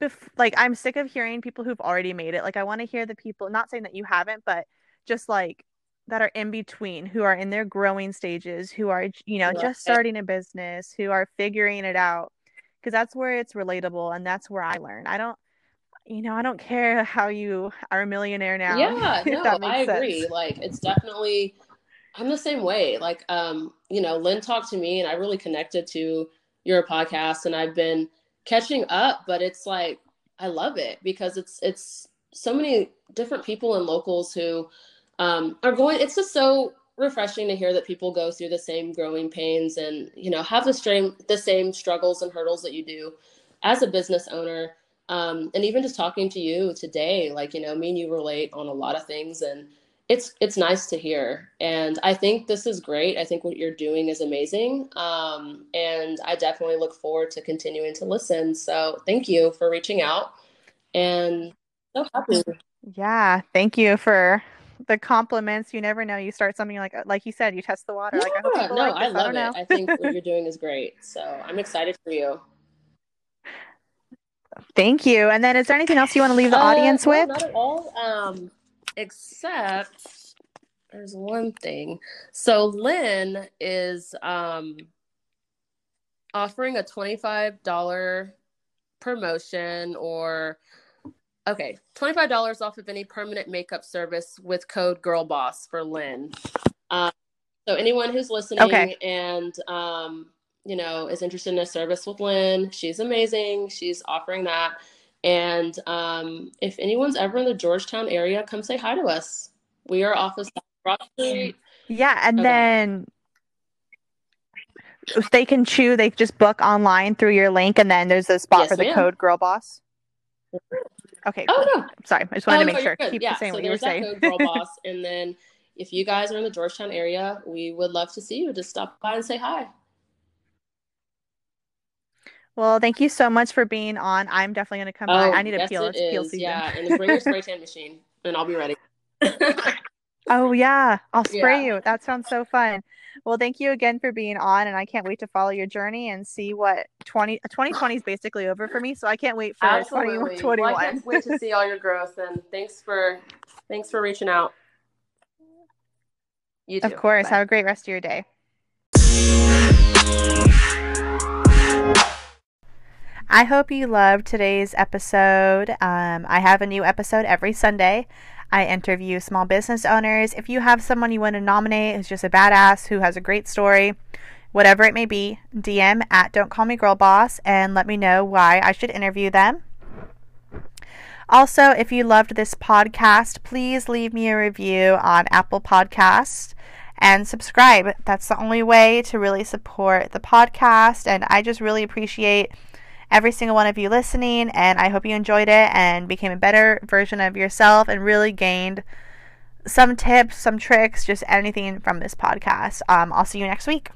bef- like I'm sick of hearing people who've already made it. Like I want to hear the people, not saying that you haven't, but just like that are in between, who are in their growing stages, who are you know Right. just starting a business, who are figuring it out, because that's where it's relatable and that's where I learn. I don't, you know, I don't care how you are a millionaire now. Yeah, no, I sense. agree. Like it's definitely I'm the same way. Like um, you know, Lynn talked to me and I really connected to your podcast and I've been catching up, but it's like I love it because it's it's so many different people and locals who um are going it's just so refreshing to hear that people go through the same growing pains and you know have the same the same struggles and hurdles that you do as a business owner. Um, and even just talking to you today like you know me and you relate on a lot of things and it's it's nice to hear. And i think this is great. I think what you're doing is amazing. Um, and i definitely look forward to continuing to listen. So thank you for reaching out and so happy. Yeah, thank you for the compliments. You never know. You start something like like you said, you test the water. Like I Yeah, no like i. I love don't it know. i think what you're doing is great so i'm excited for you Thank you. And then is there anything else you want to leave the Uh, audience no, with? not at all. Um, except there's one thing. So Lynn is um offering a $25 promotion or okay, $25 off of any permanent makeup service with code GIRLBOSS for Lynn. Um, so anyone who's listening Okay. and um, you know is interested in a service with Lynn, she's amazing. She's offering that. And um, if anyone's ever in the Georgetown area, come say hi to us. We are off of South Broad Street. Yeah, and Okay. then if they can choose, they just book online through your link, and then there's a spot Yes, for the ma'am. code Girl Boss. Okay, Oh cool. no, Sorry, I just wanted Oh, to make no, sure. Keep yeah, saying so what you were saying. code Girl Boss, and then if you guys are in the Georgetown area, we would love to see you. Just stop by and say hi. Well, thank you so much for being on. I'm definitely going to come by. Oh, I need a yes, peel. it It's peel season. Yeah, and bring your spray tan machine, and I'll be ready. Oh yeah, I'll spray Yeah. you. That sounds so fun. Well, thank you again for being on, and I can't wait to follow your journey and see what 20 2020 is basically over for me. So I can't wait for Absolutely. Well, I 2021. can't wait to see all your growth, and thanks for thanks for reaching out. You too. Of course. Bye. Have a great rest of your day. I hope you loved today's episode. Um, I have a new episode every Sunday. I interview small business owners. If you have someone you want to nominate who's just a badass, who has a great story, whatever it may be, DM at Don't Call Me Girl Boss and let me know why I should interview them. Also, if you loved this podcast, please leave me a review on Apple Podcasts and subscribe. That's the only way to really support the podcast. And I just really appreciate every single one of you listening. And I hope you enjoyed it and became a better version of yourself and really gained some tips, some tricks, just anything from this podcast. Um, I'll see you next week.